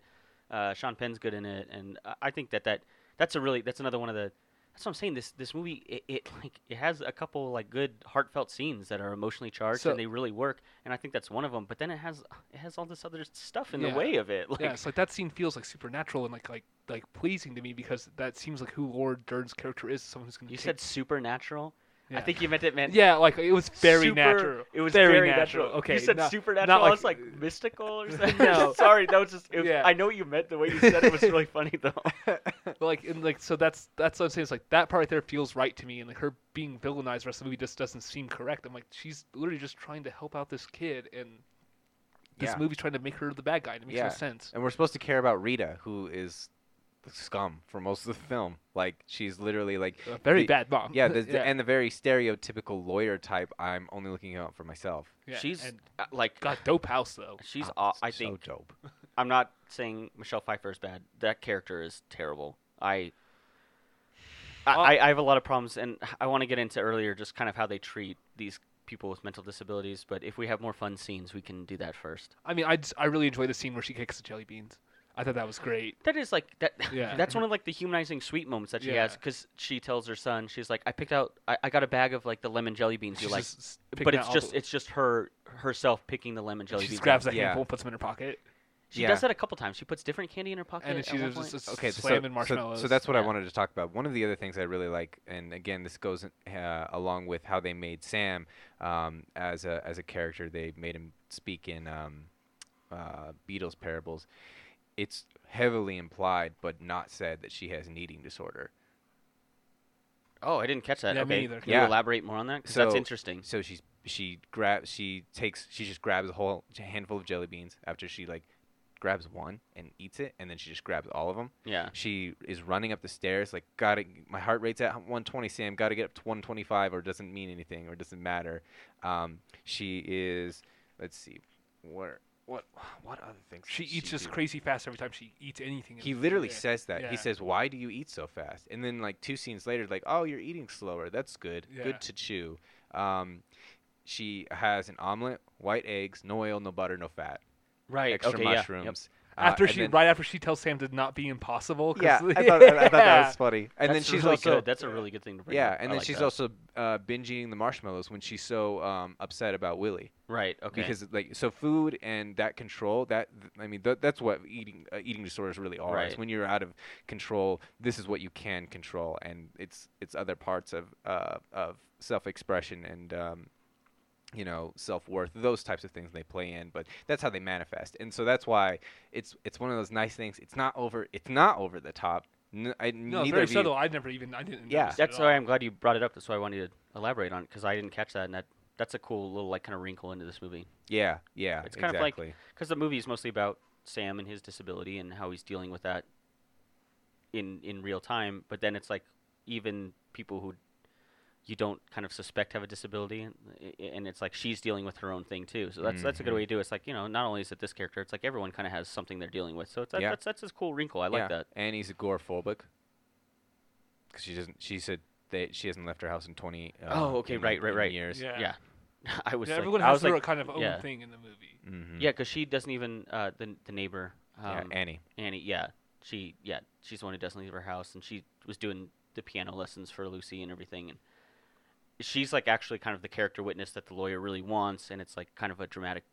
Uh, Sean Penn's good in it, and I- I think that that that's a really that's another one of the that's what I'm saying. This this movie it, it [LAUGHS] like it has a couple like good heartfelt scenes that are emotionally charged So- and they really work, and I think that's one of them. But then it has it has all this other stuff in Yeah. the way of it. [LAUGHS] Like yeah, it's like that scene feels like supernatural and like like like pleasing to me because that seems like who Laura Dern's character is. Someone who's gonna. you take- said supernatural. Yeah. I think you meant it meant Yeah, like it was very super- natural. It was very, very, natural. Okay, you said not- supernatural. not I was like- like mystical or [LAUGHS] something. No. [LAUGHS] sorry, that was just. It was, Yeah. I know what you meant. The way you said it was really funny though. But [LAUGHS] like and like so that's that's what I'm saying. It's like that part right there feels right to me, and like her being villainized the rest of the movie just doesn't seem correct. I'm like she's literally just trying to help out this kid, and this Yeah. movie's trying to make her the bad guy. And it makes Yeah. no sense. and we're supposed to care about Rita, who is the scum for most of the film. Like she's literally like A very the- bad mom. Yeah, the, [LAUGHS] the- and the very stereotypical lawyer type. I'm only looking out for myself. Yeah, she's and uh, like got dope house though. she's. Oh, aw- I so think dope. [LAUGHS] I'm not saying Michelle Pfeiffer is bad. That character is terrible. I. I, I, I have a lot of problems, and I want to get into earlier just kind of how they treat these people with mental disabilities. But if we have more fun scenes, we can do that first. I mean, I I really enjoy the scene where she kicks the jelly beans. I thought that was great. That is like that. [LAUGHS] Yeah. That's one of like the humanizing sweet moments that she has because she tells her son, she's like, "I picked out, I, I got a bag of like the lemon jelly beans you like." just s- picking But it's just the- it's just her herself picking the lemon jelly she beans. just grabs out. a Yeah. handful and puts them in her pocket. She Yeah. does that a couple times. She puts different candy in her pocket. and then at she just, point. just Okay, so, slamming so, marshmallows. so that's what I wanted to talk about. One of the other things I really like, and again, this goes uh, along with how they made Sam um, as a as a character. They made him speak in um, uh, Beatles parables. It's heavily implied, but not said, that she has an eating disorder. Oh, I didn't catch that. Yeah, me okay, neither. can Yeah. you elaborate more on that? 'Cause that's So- interesting. So she's she grabs she takes she just grabs a whole handful of jelly beans after she like grabs one and eats it, and then she just grabs all of them. Yeah. She is running up the stairs, like, gotta, my heart rate's at 120, Sam, gotta get up to 125, or it doesn't mean anything, or it doesn't matter. Um, she is, let's see, where, what, what other things? she eats just do? crazy fast every time she eats anything. He literally says that. Yeah. He says, "Why do you eat so fast?" And then like two scenes later, like, "Oh, you're eating slower. That's good. Yeah. Good to chew." Um, she has an omelet, white eggs, no oil, no butter, no fat, Right. extra okay. Mushrooms. Uh, after and she then- right after she tells Sam to not be impossible. 'cause- yeah, I [LAUGHS] thought, I thought that was funny. And then she's really also good. That's a really good thing to bring up. yeah, up. and I then like she's that. also uh, binge eating the marshmallows when she's so um, upset about Willie. right. Okay. Because like so, food and that control that I mean th- that's what eating uh, eating disorders really are. Is Right. when you're out of control, this is what you can control, and it's it's other parts of uh, of self expression and um, you know self worth. Those types of things they play in, but that's how they manifest, and so that's why it's it's one of those nice things. It's not over. It's not over the top. N- I, No, it's neither very of you- subtle. I never even I didn't. Yeah. notice it that's why all. I'm glad you brought it up. That's why I wanted to elaborate on it because I didn't catch that, and that that's a cool little like kind of wrinkle into this movie. Yeah, yeah, It's kind of like- exactly. Because the movie is mostly about Sam and his disability and how he's dealing with that in in real time. But then it's like even people who you don't kind of suspect have a disability, and, and it's like she's dealing with her own thing too. So that's that's a good Mhm. way to do it. It's like you know, not only is it this character, it's like everyone kind of has something they're dealing with. So it's that, Yeah. that's that's a cool wrinkle. I like that. And he's agoraphobic because she doesn't. She said that she hasn't left her house in twenty. Uh, Oh, okay, in, right, right, right. Years. Yeah. Yeah. [LAUGHS] I was Yeah, like, everyone I has was their like, kind of own yeah. thing in the movie. Mm-hmm. yeah, because she doesn't even uh, the the neighbor. yeah, Um, Annie. Annie, yeah, she, yeah, she's the one who doesn't leave her house, and she was doing the piano lessons for Lucy and everything, and she's like actually kind of the character witness that the lawyer really wants, and it's like kind of a dramatic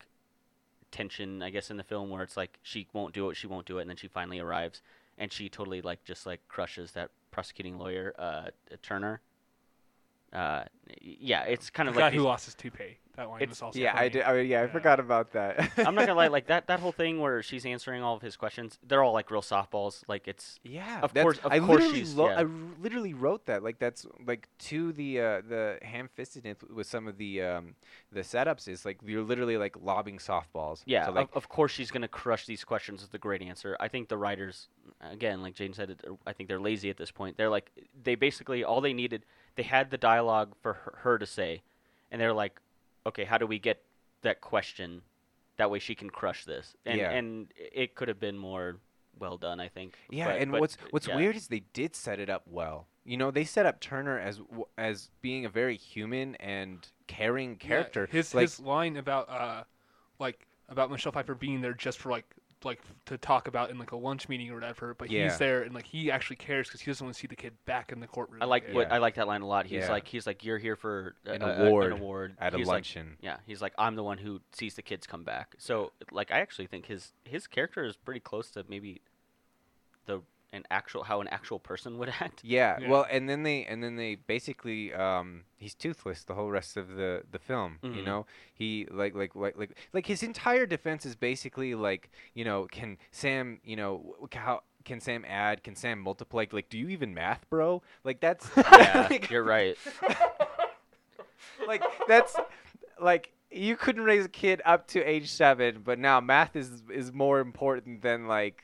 tension, I guess, in the film where it's like she won't do it, she won't do it, and then she finally arrives, and she totally like just like crushes that prosecuting lawyer, uh, Turner. Uh, yeah, it's kind The of guy like who these- lost his toupee. That line It's- was also Yeah, I did. I mean, yeah, I Yeah. forgot about that. I'm not gonna lie, like that [LAUGHS] that whole thing where she's answering all of his questions, they're all like real softballs. Like it's Yeah, Of course- of I course literally, she's- lo- yeah. I r- literally wrote that. Like that's like to the uh, the ham-fistedness with some of the um, the setups is like you're literally like lobbing softballs. Yeah, So, like, of, of course she's going to crush these questions with a great answer. I think the writers, again, like Jane said, I think they're lazy at this point. They're like, they basically all they needed, they had the dialogue for her, her to say, and they're like, okay, how do we get that question? That way she can crush this, and Yeah. and it could have been more well done, I think. Yeah, But- and but, what's what's yeah. weird is they did set it up well. You know, they set up Turner as as being a very human and caring character. Yeah, character. his like, his line about uh, like about Michelle Pfeiffer being there just for like like to talk about in like a lunch meeting or whatever, but Yeah. he's there and like he actually cares because he doesn't want to see the kid back in the courtroom. I like again. what Yeah. I like that line a lot. He's Yeah. like he's like you're here for uh, An award an award at a He's like, luncheon. Yeah, he's like I'm the one who sees the kids come back. So like I actually think his his character is pretty close to maybe the an actual how an actual person would [LAUGHS] act. Yeah, Yeah. well, and then they and then they basically um he's toothless the whole rest of the the film. You Mhm. know, he like like like like like his entire defense is basically like you know can Sam you know how can Sam add can Sam multiply like do you even math, bro? Like that's [LAUGHS] Yeah, [LAUGHS] like, you're right. like that's like you couldn't raise a kid up to age seven, but now math is is more important than like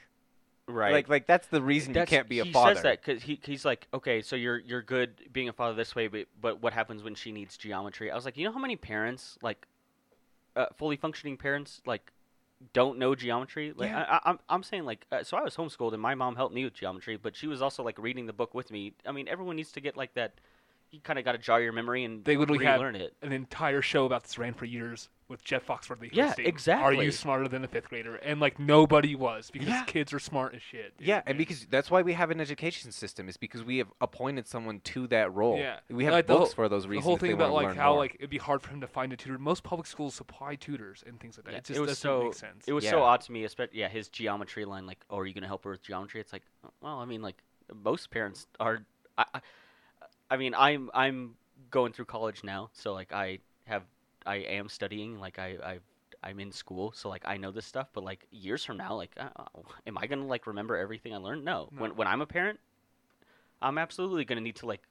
Right. like like that's the reason That's- you can't be a he father. says that because he, he's like, okay, so you're you're good being a father this way, but but what happens when she needs geometry? I was like, you know how many parents like uh, fully functioning parents like don't know geometry? Like Yeah. I, I, I'm I'm saying like uh, so I was homeschooled and my mom helped me with geometry, but she was also like reading the book with me. I mean, everyone needs to get like that you kind of got to jar your memory and They literally had relearn it. an entire show about this ran for years with Jeff Foxworthy. Yeah, hosting, Are exactly. Are you smarter than a fifth grader? And like nobody was because Yeah. kids are smart as shit. dude. Yeah, and because that's why we have an education system is because we have appointed someone to that role. Yeah. we have Like, books whole- for those reasons. the whole thing about like how more. like it'd be hard for him to find a tutor. Most public schools supply tutors and things like that. Yeah, it just it was doesn't so make sense. it was so odd to me. Especially yeah, his geometry line. Like, oh, are you gonna help her with geometry? It's like, well, I mean, like most parents are. I, I, I mean, I'm I'm going through college now, so like I have I am studying. Like I I I'm in school, so like I know this stuff. But like years from now, like, uh, am I gonna like remember everything I learned? No. When when I'm a parent, I'm absolutely gonna need to like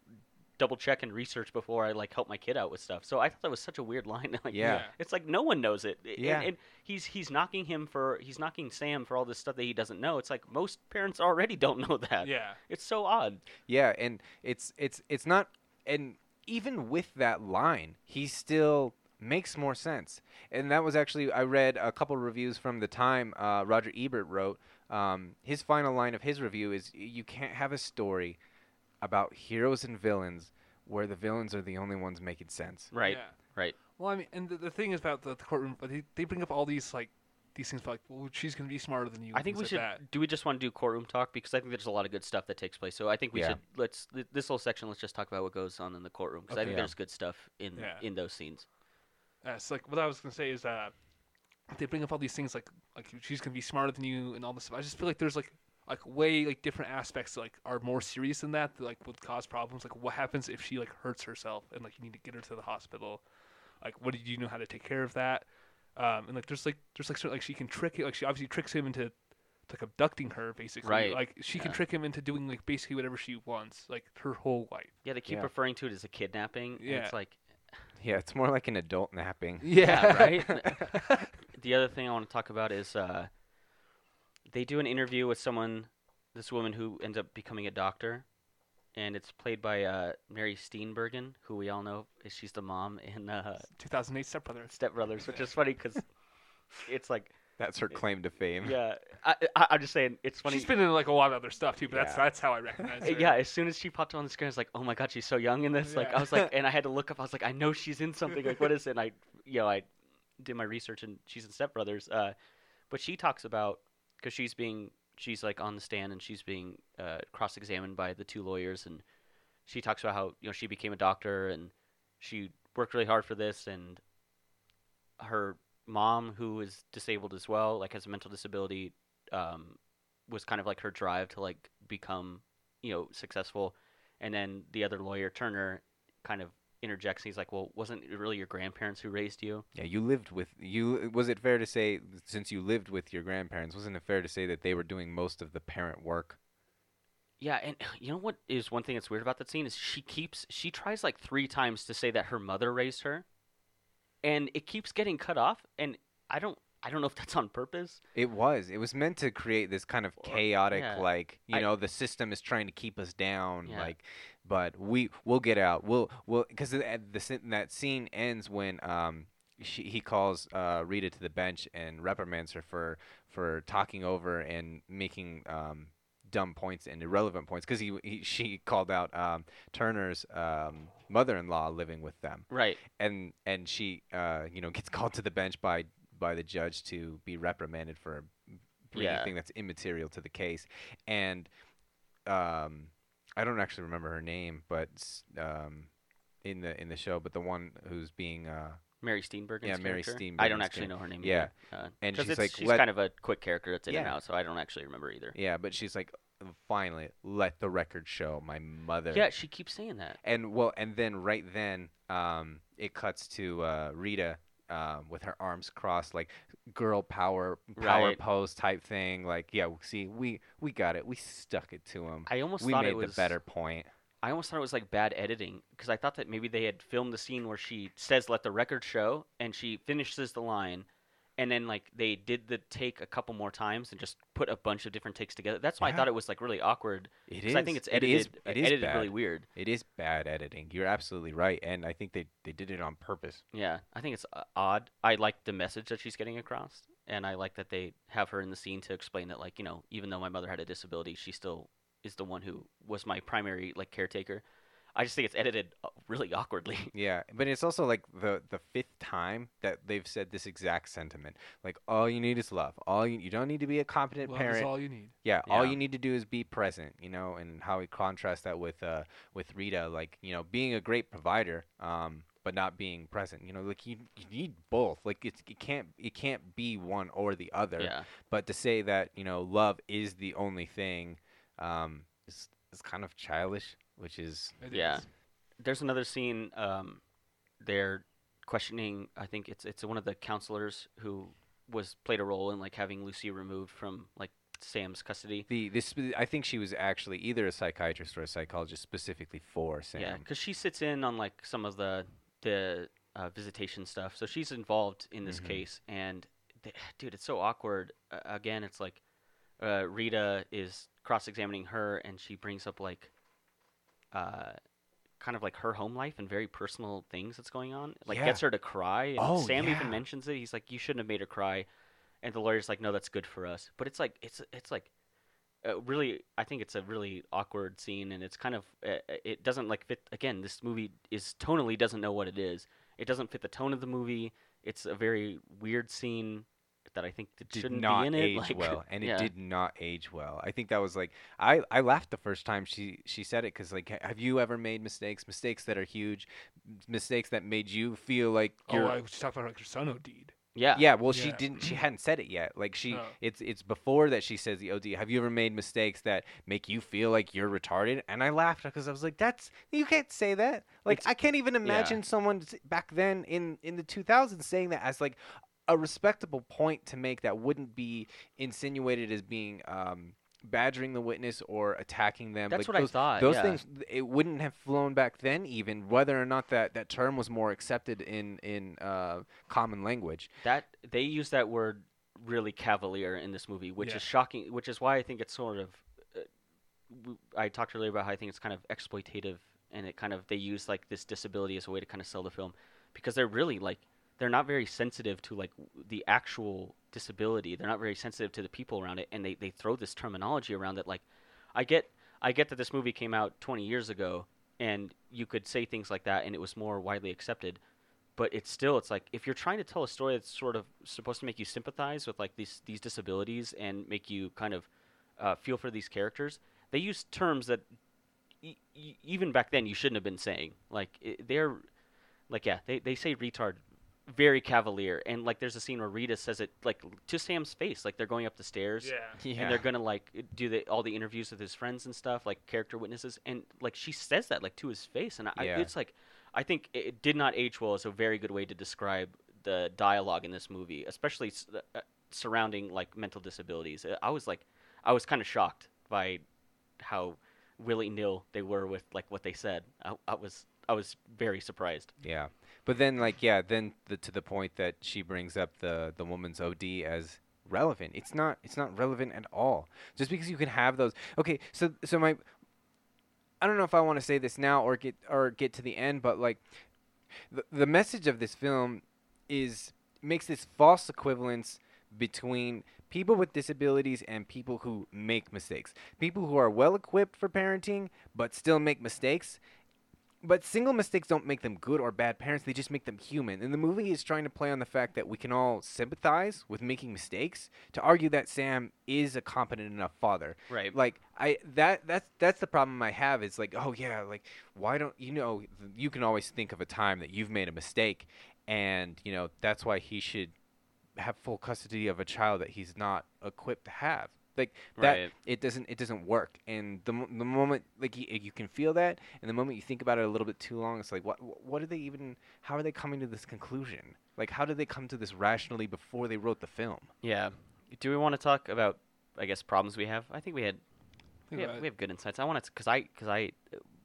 double check and research before I like help my kid out with stuff. So I thought that was such a weird [LAUGHS] line. like, Yeah. it's like no one knows it. And- Yeah. and, he's he's knocking him for he's knocking Sam for all this stuff that he doesn't know. It's like most parents already [LAUGHS] don't know that. yeah. It's so odd. Yeah, and it's it's it's not and even with that line, he still makes more sense. And that was actually I read a couple reviews from the time uh, Roger Ebert wrote. Um, his final line of his review is you can't have a story about heroes and villains where the villains are the only ones making sense. Right. Yeah. Right. Well, I mean, and the, the thing is about the, the courtroom, but they, they bring up all these like these things like, well, she's gonna be smarter than you. I think we things should. that. Do we just want to do courtroom talk because I think there's a lot of good stuff that takes place. So I think we Yeah. should let's th- this whole section. Let's just talk about what goes on in the courtroom because I think Yeah. there's good stuff in Yeah. in those scenes. Uh, so like what I was gonna say is uh, they bring up all these things like like she's gonna be smarter than you and all this stuff. I just feel like there's like like way like different aspects like are more serious than that that like would cause problems. Like what happens if she like hurts herself and like you need to get her to the hospital? Like what do you know how to take care of that? Um, and like there's like there's like certain, like she can trick it like she obviously tricks him into like abducting her basically. Right, Like she can trick him into doing like basically whatever she wants like her whole life. Yeah, they keep Yeah. referring to it as a kidnapping. and Yeah. it's like Yeah, it's more like an adult napping. Yeah, right? [LAUGHS] [LAUGHS] the other thing I want to talk about is uh, they do an interview with someone, this woman who ends up becoming a doctor, and it's played by uh, Mary Steenburgen, who we all know is she's the mom in uh, 2008 Step Brothers. Step Brothers, which is funny because it's like, That's her claim to fame. yeah, I, I, I'm just saying it's funny. She's been in like a lot of other stuff too, but that's Yeah. that's how I recognize her. [LAUGHS] Yeah, as soon as she popped on the screen, I was like, "Oh my god, she's so young in this!" Like, I was like, and I had to look up. I was like, "I know she's in something. Like, what is it?" And I, you know, I did my research, and she's in Step Brothers. Uh, but she talks about because she's being, she's like on the stand, and she's being uh, cross-examined by the two lawyers, and she talks about how you know she became a doctor, and she worked really hard for this, and her mom, who is disabled as well, like has a mental disability, um, was kind of like her drive to like become you know successful. And then the other lawyer turner kind of interjects he's like well wasn't it really your grandparents who raised you Yeah, you lived with you. Was it fair to say, since you lived with your grandparents, wasn't it fair to say that they were doing most of the parent work? yeah and [SIGHS] you know what is one thing that's weird about that scene is she keeps she tries like three times to say that her mother raised her and it keeps getting cut off and i don't i don't know if that's on purpose It was. It was meant to create this kind of chaotic, yeah. like you I- know, the system is trying to keep us down, Yeah. like. But we we'll get out. We'll we'll because the, the that scene ends when um she, he calls uh, Rita to the bench and reprimands her for for talking over and making um dumb points and irrelevant points because he, he she called out um Turner's um mother-in-law living with them right and and she uh you know gets [LAUGHS] called to the bench by by the judge to be reprimanded for for Yeah. anything that's immaterial to the case and um I don't actually remember her name but um in the in the show but the one who's being uh Mary Steenburgen's Yeah, Mary character. I don't actually know her name. Yeah. either. Uh, And she's it's, like, she's let- kind of a quick character that's in and Yeah. out, so I don't actually remember either. yeah but she's like finally let the record show my mother Yeah, she keeps saying that. and well and then right then um it cuts to uh Rita um with her arms crossed like girl power power Right. pose type thing like yeah see we we got it we stuck it to him I almost we thought made it was the better point I almost thought it was like bad editing because I thought that maybe they had filmed the scene where she says "let the record show" and she finishes the line, and then like they did the take a couple more times and just put a bunch of different takes together. That's why I thought it was like really awkward. It is. I think it's edited it is edited bad. really weird. it is bad editing you're absolutely right and I think they they did it on purpose Yeah, I think it's uh, odd. I like the message that she's getting across, and I like that they have her in the scene to explain that, like, you know, even though my mother had a disability, she still is the one who was my primary like caretaker. I just think it's edited uh, really awkwardly. [LAUGHS] Yeah, but it's also like the the fifth time that they've said this exact sentiment. Like all you need is love. All you you don't need to be a competent Love is parent. all you need. Yeah, all you need to do is be present, you know, and how we contrast that with uh with Rita, like you know, being a great provider, um, but not being present. You know, like you, you need both. Like it's it can't it can't be one or the other. yeah. But to say that you know love is the only thing, um, is is kind of childish, which is It Yeah. is. There's another scene. Um, they're questioning. I think it's it's one of the counselors who was played a role in like having Lucy removed from like Sam's custody. the this. I think she was actually either a psychiatrist or a psychologist specifically for Sam. Yeah, because she sits in on like some of the the uh, visitation stuff, so she's involved in this Mhm. case. And th- dude, it's so awkward. Uh, again, it's like uh, Rita is cross-examining her, and she brings up like uh, kind of like her home life and very personal things that's going on. Like Yeah. gets her to cry, and Oh, Sam yeah. even mentions it. He's like, "You shouldn't have made her cry," and the lawyer's like, "No, that's good for us." But it's like it's it's like uh, really i think it's a really awkward scene and it's kind of uh, it doesn't like fit again this movie is tonally doesn't know what it is it doesn't fit the tone of the movie it's a very weird scene that i think that did shouldn't not be in it age like, well, and yeah. it did not age well. I think that was like I I laughed the first time she she said it because like have you ever made mistakes, mistakes that are huge, mistakes that made you feel like Oh, you're I was talking about like your son OD'd. yeah yeah. Well, she didn't. She hadn't said it yet. Like she, Oh. it's it's before that she says the OD. Have you ever made mistakes that make you feel like you're retarded? And I laughed because I was like, that's you can't say that. Like It's- I can't even imagine someone back then in in the 2000s saying that as like a respectable point to make that wouldn't be insinuated as being um badgering the witness or attacking them that's like what i thought those yeah. things it wouldn't have flown back then even whether or not that that term was more accepted in in uh common language that they use that word really cavalier in this movie which Yeah. is shocking which is why i think it's sort of uh, i talked earlier about how i think it's kind of exploitative and it kind of they use like this disability as a way to kind of sell the film because they're really like they're not very sensitive to like the actual disability. They're not very sensitive to the people around it and they, they throw this terminology around that like i get i get that this movie came out 20 years ago and you could say things like that and it was more widely accepted but it's still it's like if you're trying to tell a story that's sort of supposed to make you sympathize with like these these disabilities and make you kind of uh, feel for these characters they use terms that e- even back then you shouldn't have been saying. Like i they're like yeah they, they say retard very cavalier and like there's a scene where rita says it like to sam's face like they're going up the stairs yeah, and they're gonna like do the, all the interviews with his friends and stuff, like character witnesses, and like she says that like to his face, and I, Yeah. it's like, I think it, it did not age well. Is a very good way to describe the dialogue in this movie, especially s- uh, surrounding like mental disabilities. Uh, I was like, I was kind of shocked by how willy nil they were with like what they said. I, I was I was very surprised. Yeah, but then like yeah, then the, to the point that she brings up the the woman's OD as relevant. It's not. It's not relevant at all. Just because you can have those. Okay, so so my. I don't know if I want to say this now or get or get to the end, but like, the the message of this film is makes this false equivalence between people with disabilities and people who make mistakes. People who are well equipped for parenting but still make mistakes but single mistakes don't make them good or bad parents they just make them human. And the movie is trying to play on the fact that we can all sympathize with making mistakes to argue that sam is a competent enough father. Right. like i that that's that's the problem i have is like oh yeah like why don't you know you can always think of a time that you've made a mistake and you know that's why he should have full custody of a child that he's not equipped to have like that Right. it doesn't it doesn't work and the, the moment like you, you can feel that and the moment you think about it a little bit too long it's like what what are they even how are they coming to this conclusion like how did they come to this rationally before they wrote the film Yeah. Do we want to talk about I guess problems we have? I think we had we Think have, we have good insights. I want to because I because I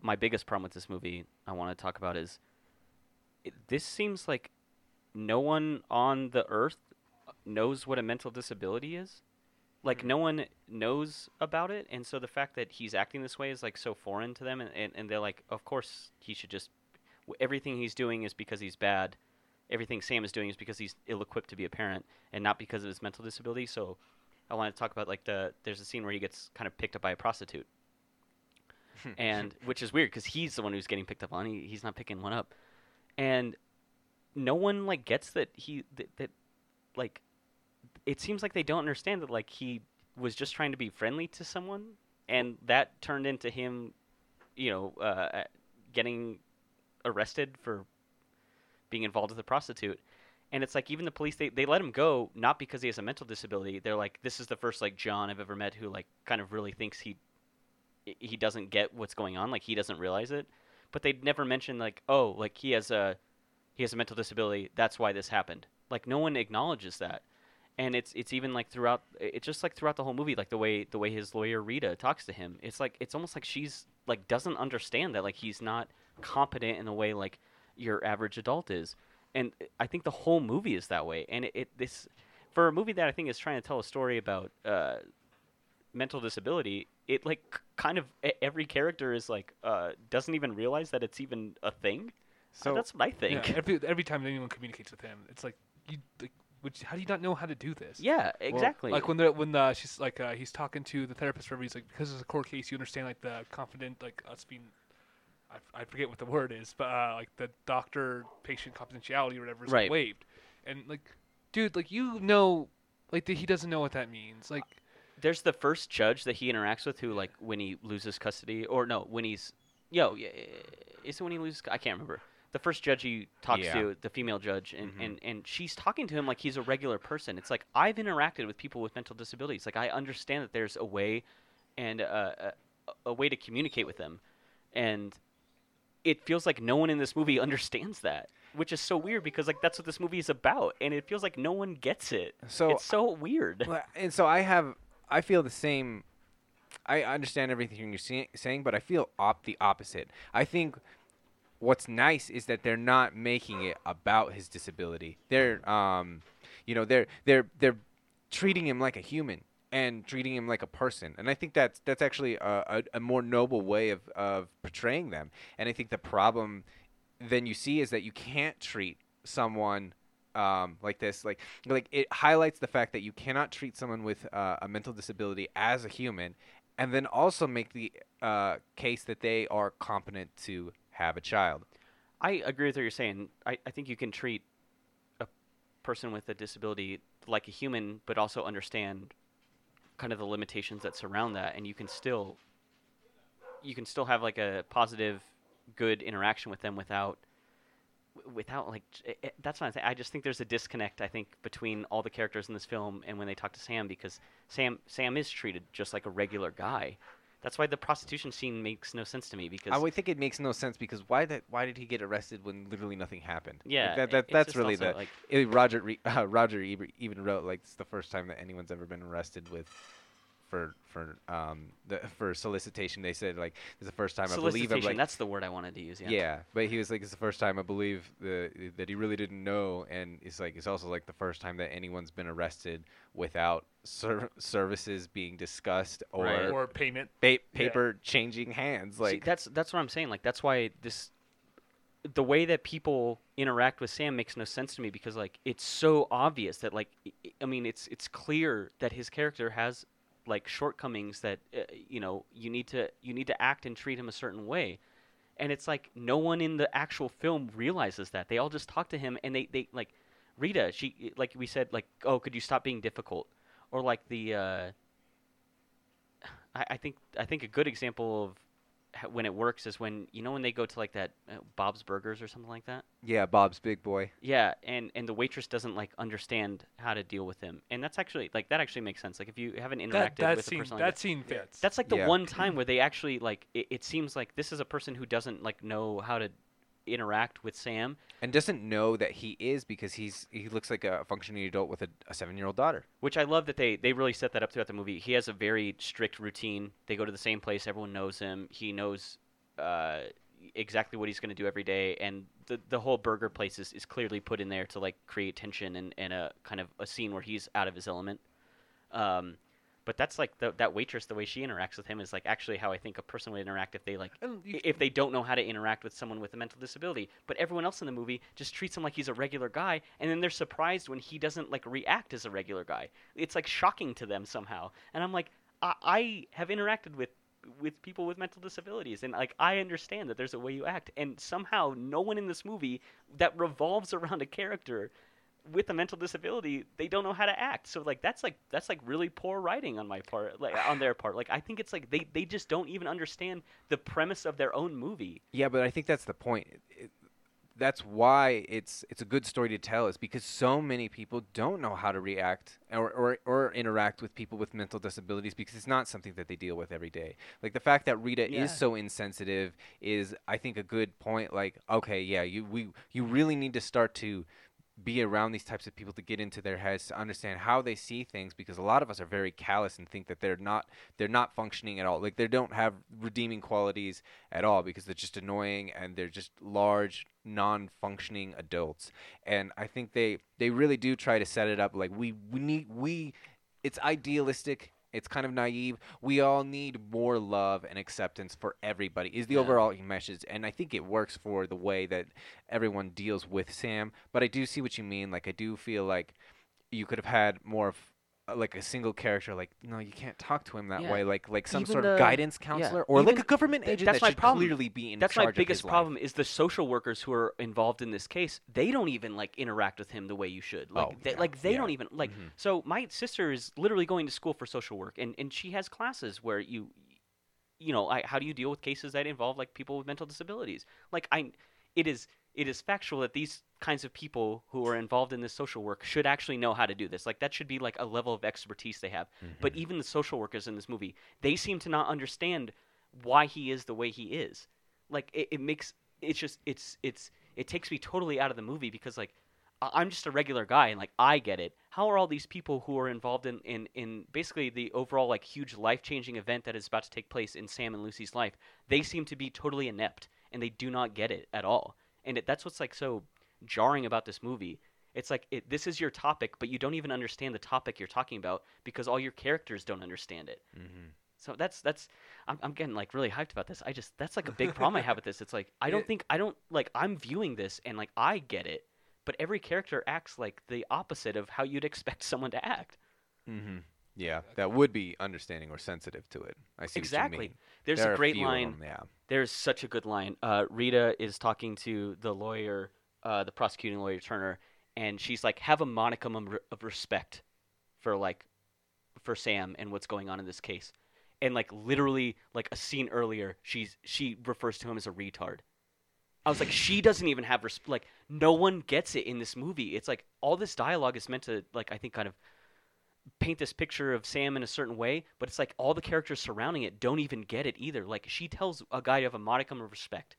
my biggest problem with this movie I want to talk about is it, this seems like no one on the earth knows what a mental disability is. Like no one knows about it, and so the fact that he's acting this way is like so foreign to them, and, and, and they're like, of course he should just everything he's doing is because he's bad. Everything Sam is doing is because he's ill-equipped to be a parent, and not because of his mental disability. So, I want to talk about like the there's a scene where he gets kind of picked up by a prostitute, [LAUGHS] and which is weird because he's the one who's getting picked up on. He, he's not picking one up, and no one like gets that he that, that like it seems like they don't understand that like he was just trying to be friendly to someone, and that turned into him, you know, uh, getting arrested for being involved with a prostitute. And it's like even the police they, they let him go not because he has a mental disability. They're like this is the first like John I've ever met who like kind of really thinks he he doesn't get what's going on, like he doesn't realize it. But they'd never mention like oh like he has a he has a mental disability. That's why this happened. Like no one acknowledges that. And it's it's even like throughout it's just like throughout the whole movie like the way the way his lawyer Rita talks to him. It's like it's almost like she's like doesn't understand that like he's not competent in the way like your average adult is. And I think the whole movie is that way. And it, it this for a movie that I think is trying to tell a story about uh, mental disability, it like kind of every character is like uh, doesn't even realize that it's even a thing. So So that's what I think. Yeah, every every time anyone communicates with him, it's like you like, which how do you not know how to do this? Yeah, exactly. Like when the when the she's like uh, he's talking to the therapist, where he's like, because it's a court case, you understand like the confident like us being, I forget what the word is, but uh, like the doctor patient confidentiality or whatever is Right. waived, and like, dude, like you know, like that he doesn't know what that means, like There's the first judge that he interacts with who like when he loses custody or no when he's yo yeah, is it when he loses I can't remember. The first judge he talks Yeah. to, the female judge, and, Mhm. and, and she's talking to him like he's a regular person. It's like I've interacted with people with mental disabilities. Like I understand that there's a way, and a, a, a way to communicate with them, and it feels like no one in this movie [LAUGHS] understands that, which is so weird because like that's what this movie is about, and it feels like no one gets it. So it's so weird. And so I have, I feel the same. I understand everything you're saying, but I feel op- the opposite. I think what's nice is that they're not making it about his disability. They're, um, you know, they're they're they're treating him like a human and treating him like a person. And I think that's that's actually a, a, a more noble way of of portraying them. And I think the problem then you see is that you can't treat someone um, like this. Like like it highlights the fact that you cannot treat someone with uh, a mental disability as a human, and then also make the uh, case that they are competent to have a child. I agree with what you're saying. I, I think you can treat a person with a disability like a human, but also understand kind of the limitations that surround that, and you can still you can still have like a positive, good interaction with them without without like j- i- i- that's not. I just think there's a disconnect. I think between all the characters in this film and when they talk to Sam because Sam Sam is treated just like a regular guy. That's why the prostitution scene makes no sense to me because I would think it makes no sense because why that why did he get arrested when literally nothing happened? Like, yeah, that, it- that that's really the like Roger uh, [LAUGHS] Roger Ebert even wrote like it's the first time that anyone's ever been arrested with for for um the for solicitation. They said like it's the first time I believe I'm solicitation. like that's the word I wanted to use. Yeah. yeah. but he was like it's the first time I believe the that he really didn't know, and it's like it's also like the first time that anyone's been arrested without ser- services being discussed or Right. or payment. pa- paper changing hands. See, Like that's that's what I'm saying. Like that's why this the way that people interact with Sam makes no sense to me because like it's so obvious that like i- i- I mean it's it's clear that his character has like shortcomings that uh, you know you need to you need to act and treat him a certain way. And it's like no one in the actual film realizes that. They all just talk to him and they they like Rita, she like we said like oh could you stop being difficult? Or like the uh [SIGHS] I, I think I think a good example of when it works is when you know when they go to like that uh, Bob's Burgers or something like that. yeah, Bob's big boy. Yeah, and and the waitress doesn't like understand how to deal with him, and that's actually like that actually makes sense. Like if you haven't interacted That that with a scene person that that, scene fits. that's like the Yeah. one time where they actually like it, it seems like this is a person who doesn't like know how to interact with Sam, and doesn't know that he is because he's he looks like a functioning adult with a, a seven year old daughter. which I love that they they really set that up throughout the movie. He has a very strict routine. They go to the same place. Everyone knows him. He knows uh, exactly what he's going to do every day, and the the whole burger place is, is clearly put in there to like create tension and, and a kind of a scene where he's out of his element. Um, but that's like the, that waitress, the way she interacts with him is like actually how I think a person would interact if they like And you- i- if they don't know how to interact with someone with a mental disability. But everyone else in the movie just treats him like he's a regular guy, and then they're surprised when he doesn't like react as a regular guy. It's like shocking to them somehow. And I'm like, I, I have interacted with with people with mental disabilities and like I understand that there's a way you act and somehow no one in this movie that revolves [LAUGHS] around a character with a mental disability they don't know how to act so like that's like that's like really poor writing on my part like on their part like i think it's like they they just don't even understand the premise of their own movie Yeah, but I think that's the point. It- that's why it's it's a good story to tell is because so many people don't know how to react or, or or interact with people with mental disabilities because it's not something that they deal with every day. Like the fact that Rita Yeah. is so insensitive is I think a good point like okay, yeah, you we you really need to start to be around these types of people to get into their heads to understand how they see things because a lot of us are very callous and think that they're not they're not functioning at all. Like they don't have redeeming qualities at all because they're just annoying and they're just large non-functioning adults. And i think they they really do try to set it up. Like we we need we it's idealistic it's kind of naive we all need more love and acceptance for everybody is the Yeah. overall message and i think it works for the way that everyone deals with sam but i do see what you mean like i do feel like you could have had more of uh, like a single character like no you can't talk to him that Yeah. way like like some Even sort the- of guidance counselor or like a government th- agent that's that my should problem. clearly be in that's charge my of biggest his life. problem is the social workers who are involved in this case they don't even like interact with him the way you should like Oh, they, yeah, like they yeah. don't even like Mhm. so my sister is literally going to school for social work and and she has classes where you you know I, how do you deal with cases that involve like people with mental disabilities like i it is it is factual that these kinds of people who are involved in this social work should actually know how to do this. Like that should be like a level of expertise they have. But Mhm. even the social workers in this movie they seem to not understand why he is the way he is. Like it, it makes it's just it's it's it takes me totally out of the movie because like i'm just a regular guy and like i get it. How are all these people who are involved in in, in basically the overall like huge life-changing event that is about to take place in sam and lucy's life they seem to be totally inept and they do not get it at all and it, that's what's like so jarring about this movie it's like it, this is your topic but you don't even understand the topic you're talking about because all your characters don't understand it Mhm. so that's that's I'm, I'm getting like really hyped about this. I just that's like a big problem I have with this. It's like I [LAUGHS] don't It- think I don't like I'm viewing this and like I get it, but every character acts like the opposite of how you'd expect [LAUGHS] someone to act. Mhm. Yeah, that would be understanding or sensitive to it. I see Exactly. What you mean. There's There a great of line. them, yeah. There's such a good line. Uh, Rita is talking to the lawyer, uh, the prosecuting lawyer Turner, and she's like, "Have a modicum of, re- of respect for like for Sam and what's going on in this case." And like literally, like a scene earlier, she's she refers to him as a retard. I was like, she doesn't even have respect. like no one gets it in this movie. It's like all this dialogue is meant to like I think kind of paint this picture of Sam in a certain way, but it's like all the characters surrounding it don't even get it either. Like she tells a guy to have a modicum of respect.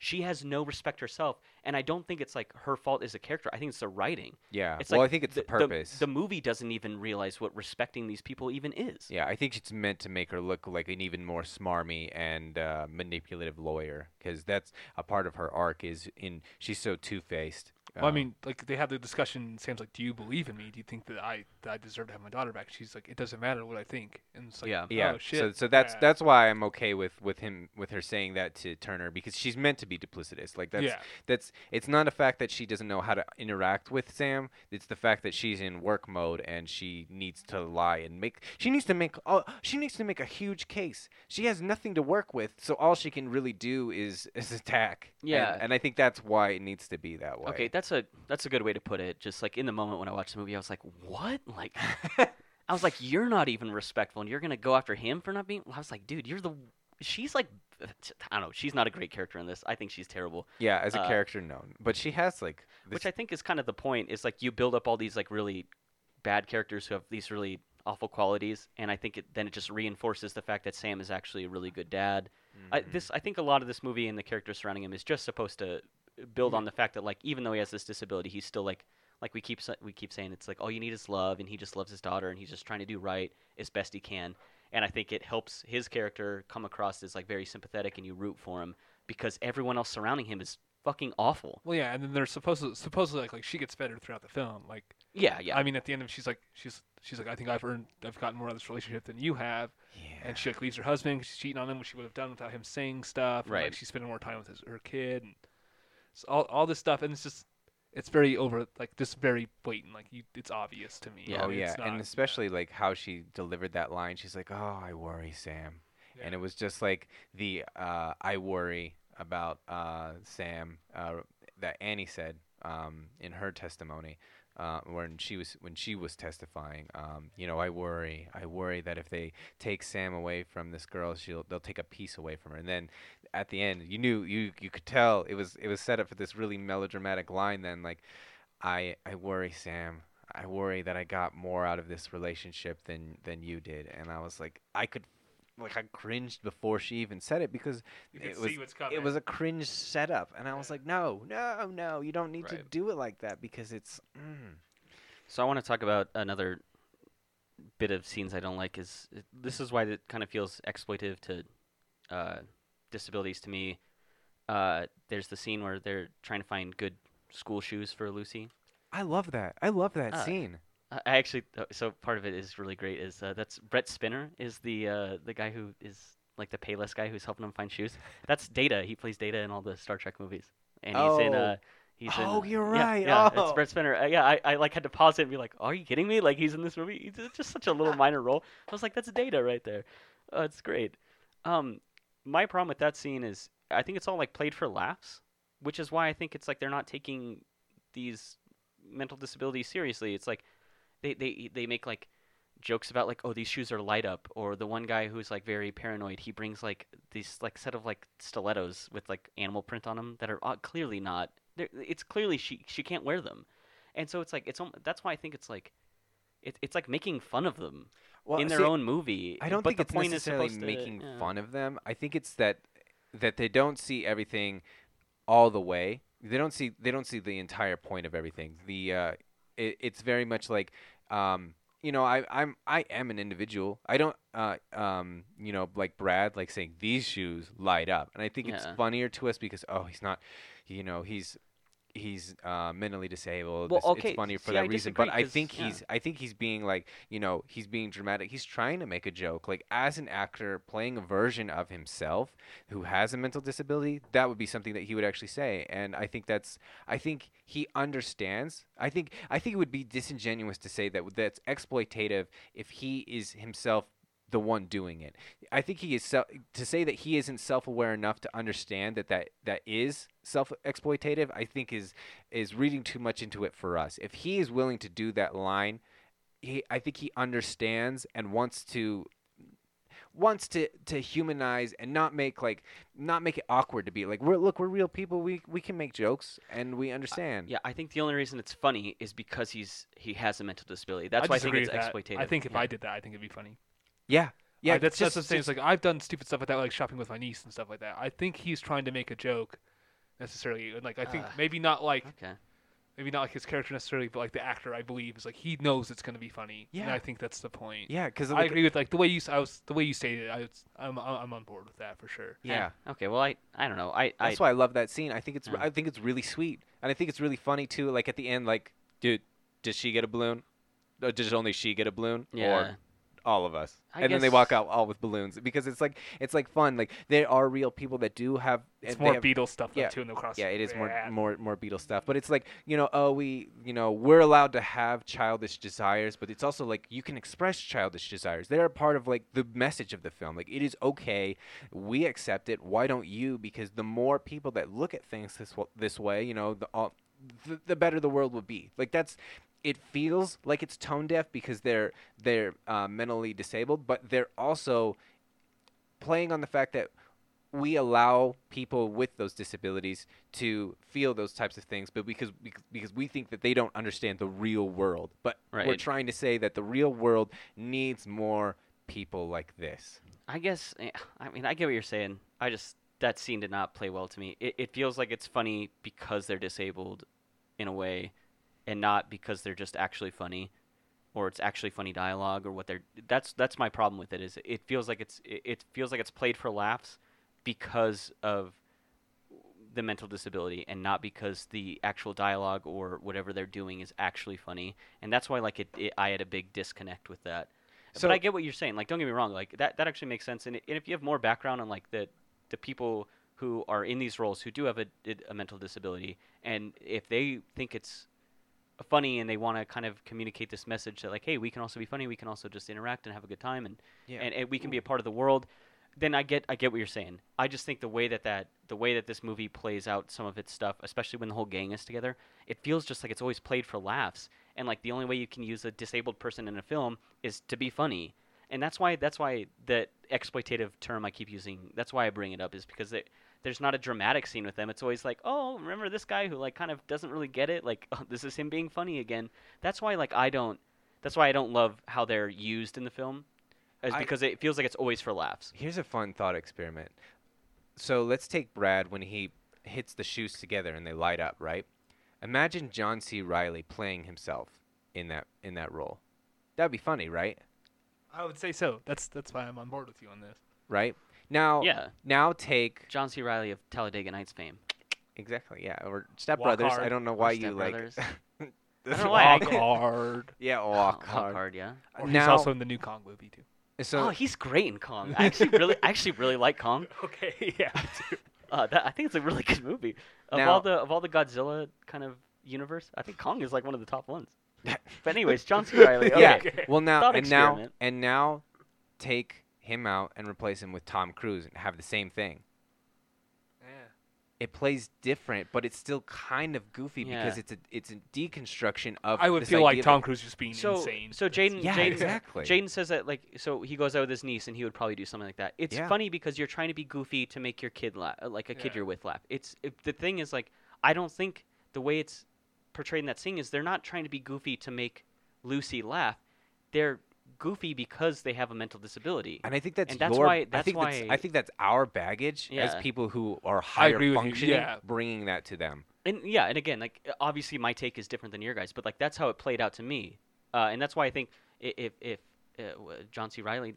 She has no respect herself, and I don't think it's like her fault as a character. I think it's the writing. Yeah. It's well, like I think it's the, purpose. The, movie doesn't even realize what respecting these people even is. yeah, I think it's meant to make her look like an even more smarmy and uh, manipulative lawyer because that's a part of her arc. Is in she's so two faced. Well, I mean, like they have the discussion. Sam's like, "Do you believe in me? Do you think that I that I deserve to have my daughter back?" She's like, "It doesn't matter what I think." And it's like, Yeah. Oh, yeah. oh, shit. So so that's yeah. that's why I'm okay with with him with her saying that to Turner because she's meant to be duplicitous. Like that's yeah. that's it's not a fact that she doesn't know how to interact with Sam. It's the fact that she's in work mode and she needs to lie and make. She needs to make. Oh, she needs to make a huge case. She has nothing to work with, so all she can really do is is attack. And- Yeah. and, I think that's why it needs to be that way. Okay, that's a that's a good way to put it. Just like in the moment when I watched the movie, I was like, "What?" Like, [LAUGHS] I was like, "You're not even respectful, and you're gonna go after him for not being." I was like, "Dude, you're the." She's like, I don't know. She's not a great character in this. I think she's terrible. yeah, as a uh, character, no, but she has like. This, Which I think is kind of the point. Is like you build up all these like really bad characters who have these really awful qualities, and I think it, then it just reinforces the fact that Sam is actually a really good dad. I, Mhm. this I think a lot of this movie and the characters surrounding him is just supposed to build on the fact that like even though he has this disability, he's still like like we keep we keep saying it's like all you need is love, and he just loves his daughter, and he's just trying to do right as best he can. And I think it helps his character come across as like very sympathetic, and you root for him because everyone else surrounding him is fucking awful. Well, yeah, and then there's supposedly supposedly like like she gets better throughout the film. Like, Yeah, yeah. I mean, at the end of it, she's like she's she's like I think I've earned I've gotten more out of this relationship than you have, yeah. and she like leaves her husband 'cause she's cheating on him, which she would have done without him saying stuff. and, Right. like she's spending more time with his, her kid, and so all all this stuff, and it's just it's very over like just very blatant. Like you, it's obvious to me. Yeah. oh yeah, not- and especially like how she delivered that line. She's like, "Oh, I worry, Sam." and it was just like the uh, I worry about uh, Sam uh, that Annie said um, in her testimony. Uh, when she was when she was testifying, um, you know, I worry, I worry that if they take Sam away from this girl, she'll they'll take a piece away from her. And then at the end, you knew you you could tell it was it was set up for this really melodramatic line. Then like, I I worry, Sam. I worry that I got more out of this relationship than than you did. And I was like, I could, like, I cringed before she even said it because it was see what's coming. it was a cringe setup. And I was Yeah. like, no, no, no, you don't need to do it like that because it's. Mm. So I want to talk about another bit of scenes I don't like. Is this is why it kind of feels exploitive to uh, disabilities to me. Uh, there's the scene where they're trying to find good school shoes for Lucy. I love that. I love that Ah. scene. I actually uh, so part of it is really great. Is uh, that's Brent Spiner is the uh, the guy who is like the Payless guy who's helping him find shoes. That's Data. He plays Data in all the Star Trek movies, and he's in Oh. uh, he's. Oh, uh, you're right. Yeah, Oh. it's Brent Spiner. Uh, yeah, I, I like had to pause it and be like, "Are you kidding me? Like he's in this movie? He's just- just such a little minor role." I was like, "That's Data right there." Uh, it's great. Um, my problem with that scene is I think it's all like played for laughs, which is why I think it's like they're not taking these mental disabilities seriously. It's like they they they make like jokes about like oh these shoes are light up or the one guy who's like very paranoid he brings like these like set of like stilettos with like animal print on them that are uh, clearly not it's clearly she she can't wear them and so it's like it's that's why i think it's like it, it's like making fun of them Well, in their see, own movie I don't but think the it's point necessarily is supposed to- making yeah. fun of them. I think it's that that they don't see everything all the way. They don't see they don't see the entire point of everything. The uh, it, it's very much like um, you know I I'm I am an individual. I don't uh, um, you know like Brad like saying these shoes light up, and I think it's funnier to us because oh he's not you know he's he's uh, mentally disabled. Well, it's, it's okay, funnier for see, that I reason. But I think yeah. he's I think he's being like you know he's being dramatic. He's trying to make a joke. Like as an actor playing a version of himself who has a mental disability, that would be something that he would actually say. And I think that's I think he understands. I think I think it would be disingenuous to say that that's exploitative if he is himself the one doing it. I think he is self, to say that he isn't self-aware enough to understand that that, that is self-exploitative. I think is is reading too much into it for us. If he is willing to do that line, he I think he understands and wants to wants to to humanize and not make like not make it awkward to be like we're look we're real people we we can make jokes and we understand yeah i think the only reason it's funny is because he's he has a mental disability that's I why i think it's with that. exploitative I think if yeah. I did that, I think it'd be funny. Yeah yeah I- that's just, that's the thing. It's like I've done stupid stuff like that, like shopping with my niece and stuff like that. I think he's trying to make a joke, necessarily. And like I think Uh, maybe not like okay maybe not like his character necessarily, but like the actor. I believe is like he knows it's gonna be funny. and Yeah. I think that's the point. yeah because I agree with like the way you I was the way you stated it. I was, I'm I'm on board with that for sure. yeah okay well i i don't know i i That's why I love that scene. I think it's Yeah. I think it's really sweet, and I think it's really funny too. Like at the end, like, dude, does she get a balloon? Or does only she get a balloon? Yeah. Or all of us? I and then they walk out all with balloons because it's like it's like fun. Like there are real people that do have. It's they more have- Beatles stuff though, yeah, too in the cross. Yeah, it is more Yeah. more more Beatles stuff. But it's like you know, oh, we you know we're allowed to have childish desires, but it's also like you can express childish desires. They're a part of like the message of the film. Like it is okay, we accept it. Why don't you? Because the more people that look at things this wa- this way, you know, the uh, all, the, the better the world will be. Like that's. It feels like it's tone deaf because they're they're uh, mentally disabled, but they're also playing on the fact that we allow people with those disabilities to feel those types of things, but because because, we think that they don't understand the real world. But we're trying to say that the real world needs more people like this. I guess eh, I mean I get what you're saying. I just that scene did not play well to me. It, it feels like it's funny because they're disabled, in a way, and not because they're just actually funny, or it's actually funny dialogue or what they're. That's that's my problem with it. Is it feels like it's it, feels like it's played for laughs because of the mental disability and not because the actual dialogue or whatever they're doing is actually funny. And that's why like it, it I had a big disconnect with that. So- but I get what you're saying. Like, don't get me wrong. Like that, that actually makes sense. And, and if you have more background on like the the people who are in these roles who do have a, a mental disability, and if they think it's funny and they want to kind of communicate this message that like, hey, we can also be funny. We can also just interact and have a good time, and Yeah. and, and we can be a part of the world. then I get I get what you're saying. I just think the way that that the way that this movie plays out some of its stuff, especially when the whole gang is together, it feels just like it's always played for laughs. And like the only way you can use a disabled person in a film is to be funny. And that's why that's why the exploitative term I keep using. That's why I bring it up is because it, there's not a dramatic scene with them. It's always like, oh, remember this guy who like kind of doesn't really get it. Like oh, [LAUGHS] this is him being funny again. That's why like I don't. That's why I don't love how they're used in the film, is I- because it feels like it's always for laughs. Here's a fun thought experiment. So let's take Brad when he hits the shoes together and they light up, right? Imagine John C. Reilly playing himself in that in that role. That'd be funny, right? I would say so. That's that's why I'm on board with you on this. Right? Now Yeah. now take John C. Reilly of Talladega Nights fame. exactly, yeah. Or Step Walk Brothers. [LAUGHS] I don't know why you like Brothers. This don't know why Walk hard. [LAUGHS] Yeah, Oh, walk Walk hard. hard, yeah. Or he's also in the new Kong movie too. So oh, he's great in Kong. I actually really, I actually really like Kong. [LAUGHS] Okay, yeah. Uh, that, I think it's a really good movie. Of Now- all the of all the Godzilla kind of universe, I think Kong is like one of the top ones. But anyways, John C. Reilly. Okay. yeah. Well, now Thought and now and now, take him out and replace him with Tom Cruise and have the same thing. It plays different, but it's still kind of goofy because it's a it's a deconstruction of. I would this feel like Tom Cruise just being So, insane. so Jaden, Yeah, Jaden, exactly. Jaden says that like, so he goes out with his niece, and he would probably do something like that. It's Yeah. funny because you're trying to be goofy to make your kid laugh, like a kid Yeah. you're with laugh. It's it, the thing is like, I don't think the way it's portrayed in that scene is they're not trying to be goofy to make Lucy laugh. They're goofy because they have a mental disability. And I think that's And that's your. why- I that's think that's. I think that's our baggage as people who are higher agree with you, functioning, yeah. bringing that to them. And yeah, and again, like uh, obviously my take is different than your guys, but like that's how it played out to me, uh, and that's why I think i- if if uh, John C. Reilly,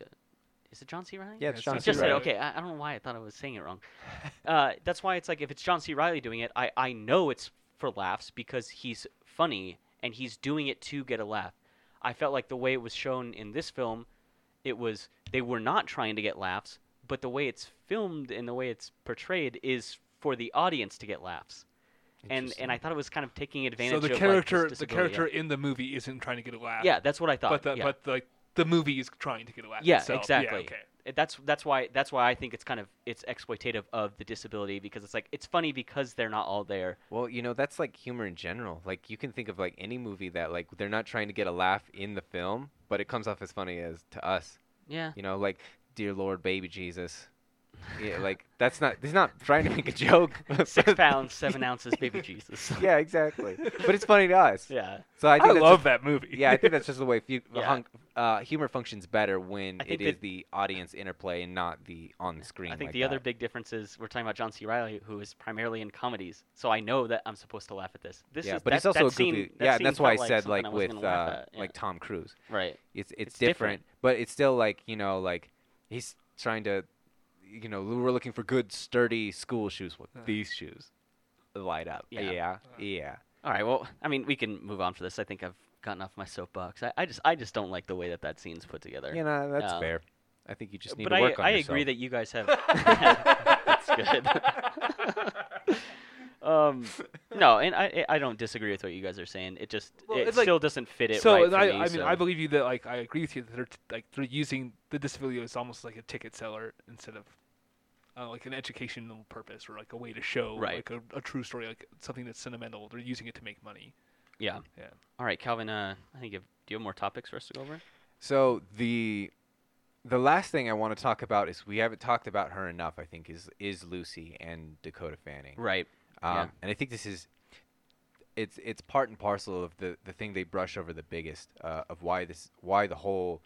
is it John C. Reilly? Yeah, it's it's John John C. just said Reilly. okay. I, I don't know why I thought I was saying it wrong. [LAUGHS] uh, that's why it's like if it's John C. Reilly doing it, I I know it's for laughs because he's funny and he's doing it to get a laugh. I felt like the way it was shown in this film, it was they were not trying to get laughs, but the way it's filmed and the way it's portrayed is for the audience to get laughs. And and I thought it was kind of taking advantage so the of character, like, the character in the movie isn't trying to get a laugh. Yeah. that's what I thought. but the yeah. but like the movie is trying to get a laugh. Yeah, itself. exactly. Yeah, okay. That's that's why that's why I think it's kind of it's exploitative of the disability because it's like it's funny because they're not all there. Well, you know, that's like humor in general. Like you can think of like any movie that like they're not trying to get a laugh in the film, but it comes off as funny as to us. Yeah. You know, like Dear Lord, Baby Jesus. Yeah, like that's not. He's not trying to make a joke. [LAUGHS] Six pounds, seven ounces, baby Jesus. [LAUGHS] yeah, exactly. But it's funny to us. Yeah. So I I, think that's love just- that movie. Yeah, I think that's [LAUGHS] just the way fu- Yeah. hung, uh, humor functions better when I think it is the audience interplay and not the on screen. I think like the other big difference is we're talking about John C. Reilly, who is primarily in comedies. So I know that I'm supposed to laugh at this. This yeah, is but that, he's also that a scene, goofy. that yeah, scene that's why I said something like with uh, yeah. like Tom Cruise. right. It's it's, It's different, different. but it's still like you know like he's trying to, you know, we're looking for good sturdy school shoes. Well, Uh. these shoes light up. Yeah. Yeah, Uh. yeah. All right. Well, I mean, we can move on for this. I think I've gotten off my soapbox. I, I just I just don't like the way that that scene's put together. You know, that's Um, fair. I think you just need to I work on it. I yourself. agree that you guys have. [LAUGHS] [LAUGHS] that's good. [LAUGHS] um, no, and I I don't disagree with what you guys are saying. It just Well, it like- still doesn't fit it so right for I, me. I mean, so- I believe you that like I agree with you that they're t- like they're using the disability as almost like a ticket seller instead of uh, like an educational purpose or like a way to show Right. like a, a true story, like something that's sentimental. They're using it to make money. Yeah. Yeah. All right, Calvin. Uh, I think you have, do you have more topics for us to go over? So the the last thing I want to talk about is we haven't talked about her enough. I think is is Lucy and Dakota Fanning. Right. Um, Yeah. And I think this is it's it's part and parcel of the the thing they brush over the biggest uh, of why this why the whole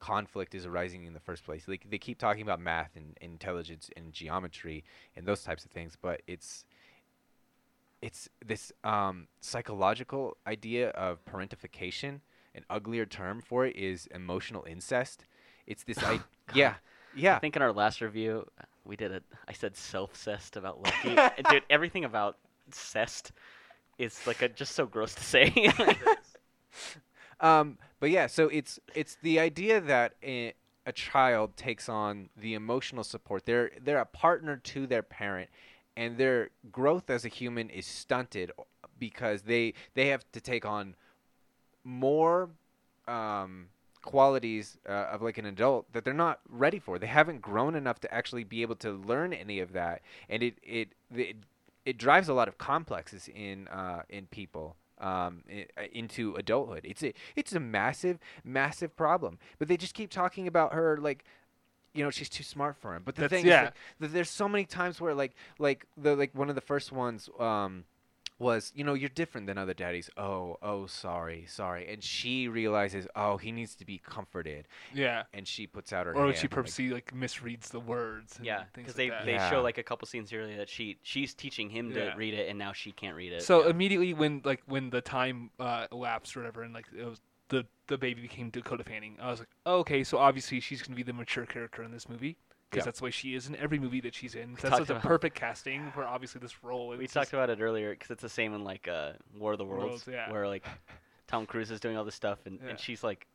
conflict is arising in the first place. Like they keep talking about math and intelligence and geometry and those types of things, but it's it's this um, psychological idea of parentification. An uglier term for it is emotional incest. It's this [LAUGHS] I yeah yeah I think in our last review we did it. I said self-cest about [LAUGHS] Lucky. And Dude, everything about cest is like a, just so gross to say. [LAUGHS] Um, but yeah, so it's it's the idea that a, a child takes on the emotional support. They're they're a partner to their parent, and their growth as a human is stunted because they they have to take on more um, qualities uh, of like an adult that they're not ready for. They haven't grown enough to actually be able to learn any of that, and it it it, it drives a lot of complexes in uh, in people. Um, i- into adulthood, it's a it's a massive, massive problem. But they just keep talking about her like, you know, she's too smart for him. But the That's- thing yeah. is, like, th- there's so many times where like like the like one of the first ones um was you know you're different than other daddies oh oh sorry sorry and she realizes oh he needs to be comforted Yeah. and she puts out her Or hand she and, like, purposely like misreads the words. And Yeah, because like they that. they Yeah. show like a couple scenes earlier that she she's teaching him to Yeah. read it, and now she can't read it. So yeah. immediately when like when the time uh, elapsed or whatever, and like it was the the baby became Dakota Fanning, I was like, oh, okay, so obviously she's gonna be the mature character in this movie because Yeah. that's the way she is in every movie that she's in. That's talked such a perfect casting for obviously this role. we talked about it earlier because it's the same in like uh, War of the Worlds, Worlds, yeah. where like Tom Cruise is doing all this stuff, and, Yeah. and she's like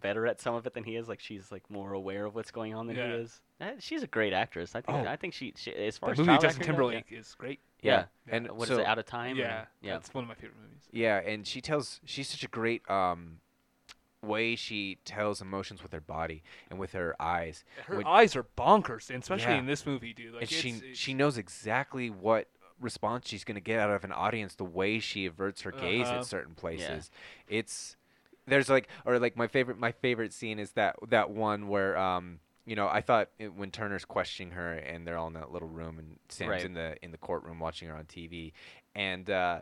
better at some of it than he is. Like she's like more aware of what's going on than Yeah. he is. Uh, she's a great actress. I think. Oh. I think she, she as far the as movie child Justin acting goes, yeah. Timberlake is great. Yeah. Yeah. and What is so, it? Out of time? or- Yeah, Yeah. that's one of my favorite movies. yeah and she tells she's such a great um way she tells emotions with her body and with her eyes Her When- eyes are bonkers, and especially Yeah. in this movie, dude. Like and she it's- it's- she knows exactly what response she's going to get out of an audience the way she averts her gaze Uh-huh. at certain places it's there's like or like my favorite my favorite scene is that that one where um you know i thought it, when turner's questioning her and they're all in that little room and sam's Right. in the in the courtroom watching her on tv and uh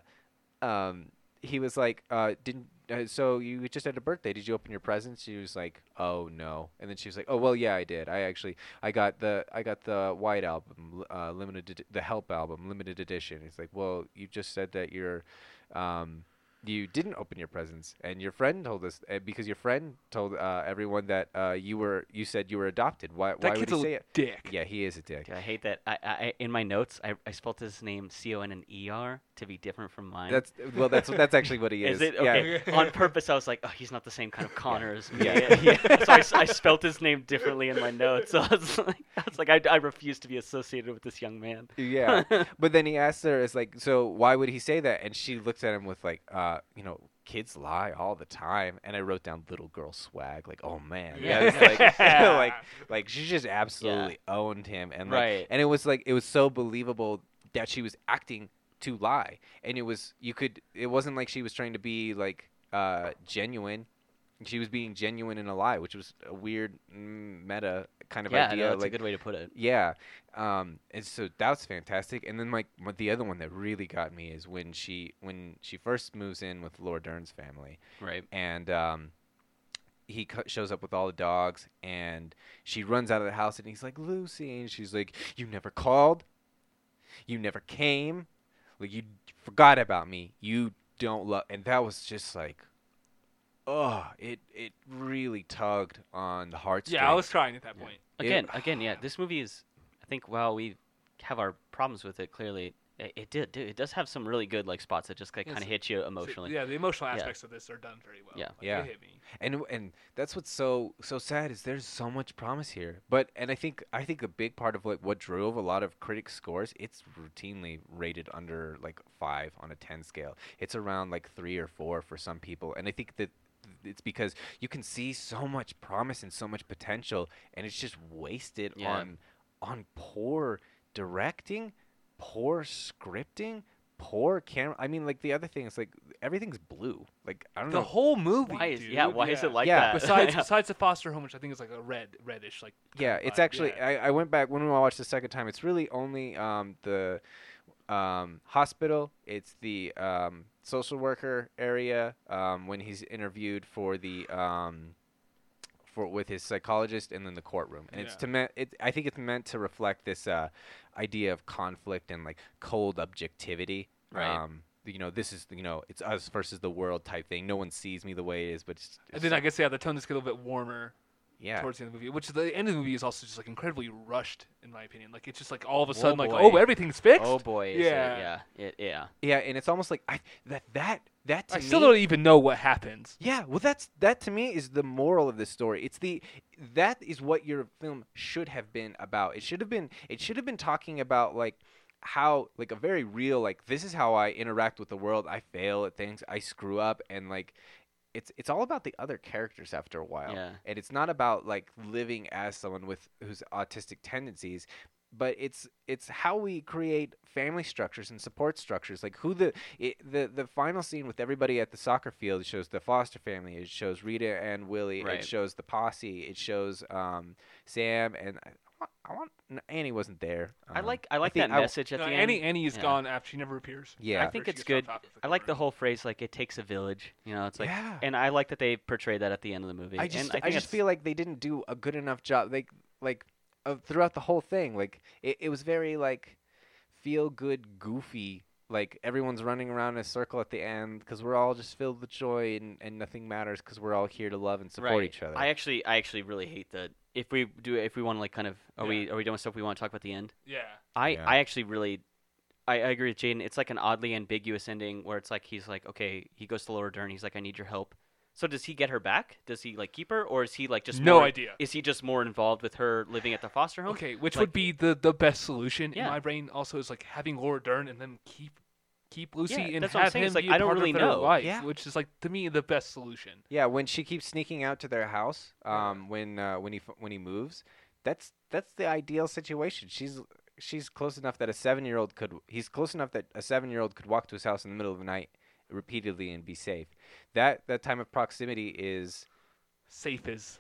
um he was like uh didn't uh, so you just had a birthday. Did you open your presents? She was like oh no. And then she was like oh well yeah i did. I actually i got the i got the white album uh limited the help album limited edition. He's like well you just said that you're um you didn't open your presents and your friend told us uh, because your friend told uh, everyone that uh, you were you said you were adopted why that why would he a say it dick. yeah he is a dick Dude, I hate that. I, I in my notes I, I spelled his name C O N N E R to be different from mine. that's well that's that's actually what he [LAUGHS] is, Is it yeah? [LAUGHS] On purpose, I was like, oh, he's not the same kind of Connor as me. Yeah. [LAUGHS] yeah. so I, s- I spelt his name differently in my notes. So I was like, I was like, I, I refuse to be associated with this young man. yeah but then he asked her it's like so why would he say that and she looks at him with like uh you know kids lie all the time and i wrote down little girl swag like oh man. Yeah, like [LAUGHS] [LAUGHS] like like she just absolutely owned him and like Right. and it was like it was so believable that she was acting to lie and it was you could it wasn't like she was trying to be like uh genuine she was being genuine in a lie which was a weird mm, meta kind of yeah, idea no, that's like a good way to put it. yeah, um, and so that was fantastic. And then like the other one that really got me is when she when she first moves in with Laura Dern's family, Right. and um, he co- shows up with all the dogs, and she runs out of the house, and he's like Lucy, and she's like, "You never called, you never came, like you forgot about me, you don't love," and that was just like. Oh, it it really tugged on the heartstrings. Yeah, I was crying at that Yeah. point. It- Again, [SIGHS] again, yeah. This movie is, I think, while we have our problems with it, clearly, it, it did. do- It does have some really good like spots that just like, kind of hit you So, emotionally. yeah, the emotional Yeah. aspects of this are done very well. Yeah. Like, Yeah. They hit me. and and that's what's so so sad is there's so much promise here but and i think i think a big part of like what drove a lot of critics scores it's routinely rated under like five on a 10 scale it's around like three or four for some people and i think that it's because you can see so much promise and so much potential and it's just wasted Yeah. on on poor directing poor scripting poor camera i mean like the other thing is like everything's blue like i don't The know the whole movie. Why is dude, yeah? Why is it like Yeah. that? Besides, [LAUGHS] Yeah. besides the foster home, which I think is like a red, reddish, like. Yeah, it's vibe, actually. yeah. I, I went back when I watched the second time. It's really only um, the um, hospital. It's the um, social worker area um, when he's interviewed for the um, for with his psychologist, and then the courtroom. And it's to me- it. I think it's meant to reflect this uh, idea of conflict and like cold objectivity. Right. Um, you know, this is you know, it's us versus the world type thing. No one sees me the way it is, but it's, And then I guess yeah, the tone just get a little bit warmer yeah. towards the end of the movie, which the end of the movie is also just like incredibly rushed in my opinion. Like it's just like all of a oh, sudden like boy. oh everything's fixed. oh boy, is Yeah. it, yeah, it, yeah. Yeah, and it's almost like I that that that to I still don't even know what happens. Yeah, well, that's that to me is the moral of this story. It's the that is what your film should have been about. It should have been it should have been talking about like how like a very real like this is how I interact with the world. I fail at things. I screw up and like it's it's all about the other characters after a while. Yeah. and it's not about like living as someone with who's autistic tendencies but it's it's how we create family structures and support structures. Like who the it, the the final scene with everybody at the soccer field shows the foster family. It shows Rita and Willie. Right. it shows the posse. It shows um Sam and want, I want no, Annie wasn't there I Um, like I like think that I- message at No, the Annie end. Annie is Yeah. gone after she never appears. Yeah. I think it's good. top of the I like the whole phrase like it takes a village. You know, it's like yeah and I like that they portray that at the end of the movie. I just and I, I, just feel like they didn't do a good enough job like like uh, throughout the whole thing like it, it was very like feel good goofy like everyone's running around in a circle at the end because we're all just filled with joy and, and nothing matters because we're all here to love and support right. each other I actually I actually really hate that. If we do if we want to like kind of are we are we doing stuff we want to talk about the end? Yeah. I Yeah. I actually really I, I agree with Jaden. It's like an oddly ambiguous ending where it's like he's like okay he goes to Laura Dern he's like I need your help. So does he get her back? Does he like keep her or is he like just no more, idea. Is he just more involved with her living at the foster home? Okay, which Like- would be the the best solution Yeah. in my brain? Also, is like having Laura Dern and then keep keep Lucy Yeah, and that's what I'm have saying, him like, be a I don't part really of their know. life, Yeah. which is like to me the best solution. yeah when she keeps sneaking out to their house Yeah. um when uh, when he when he moves that's that's the ideal situation she's she's close enough that a seven year old could he's close enough that a seven year old could walk to his house in the middle of the night repeatedly and be safe that that time of proximity is Safe is.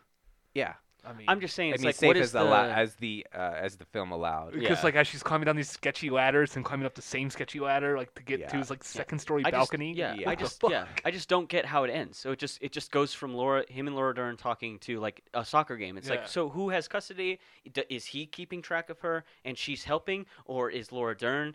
yeah I mean, I'm just saying I it's mean, like safe what as the, the la- as the uh, as the film allowed. because yeah. like as she's climbing down these sketchy ladders and climbing up the same sketchy ladder, like to get to his like second story I just- balcony. yeah, Yeah. I just yeah, I just don't get how it ends. So it just it just goes from Laura, him and Laura Dern talking to like a soccer game. It's Yeah. like so who has custody? D- Is he keeping track of her and she's helping, or is Laura Dern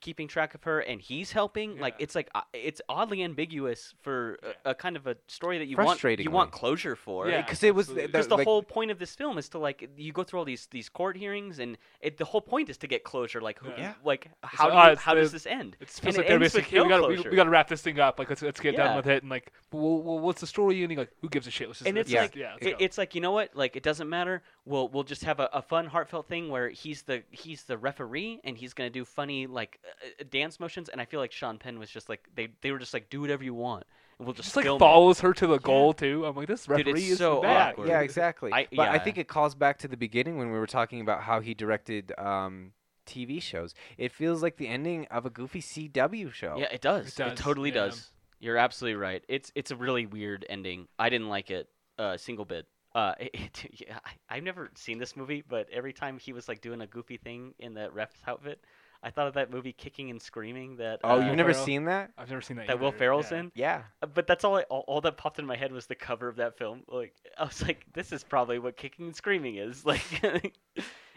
keeping track of her and he's helping? Like it's like uh, it's oddly ambiguous for a, a kind of a story that you want you want closure for. Yeah. because it was absolutely. the, Because the like, whole point of this film is to like you go through all these these court hearings and it, the whole point is to get closure. Like who, Yeah. like how do uh, you, it's how the- does this end? It And like it ends with basically, we gotta we, closure. we gotta wrap this thing up. Like let's let's get Yeah. done with it. And like, well, well, what's the story? And you're like, who gives a shit? Let's just and it's Yeah. like yeah, it, it's like you know what like it doesn't matter we'll we'll just have a, a fun heartfelt thing where he's the he's the referee and he's gonna do funny like uh, uh, dance motions and i feel like sean penn was just like they they were just like do whatever you want and we'll just, just like film it." follows her to the goal too. I'm like, this Dude, referee it's is so bad. awkward. yeah, exactly. I- but I think it calls back to the beginning when we were talking about how he directed um, TV shows. It feels like the ending of a goofy CW show. yeah it does It it, totally yeah. does you're absolutely right it's it's a really weird ending i didn't like it a uh, single bit uh, [LAUGHS] it, it- yeah, I, I've never seen this movie, but every time he was like doing a goofy thing in that ref's outfit, I thought of that movie Kicking and Screaming. That Oh, uh, you've never Ferrell. seen that? I've never seen that. that Will either. Ferrell's Yeah. in. Yeah. Uh, But that's all, I, all. All that popped in my head was the cover of that film. Like I was like, this is probably what kicking and screaming is. [LAUGHS] Like,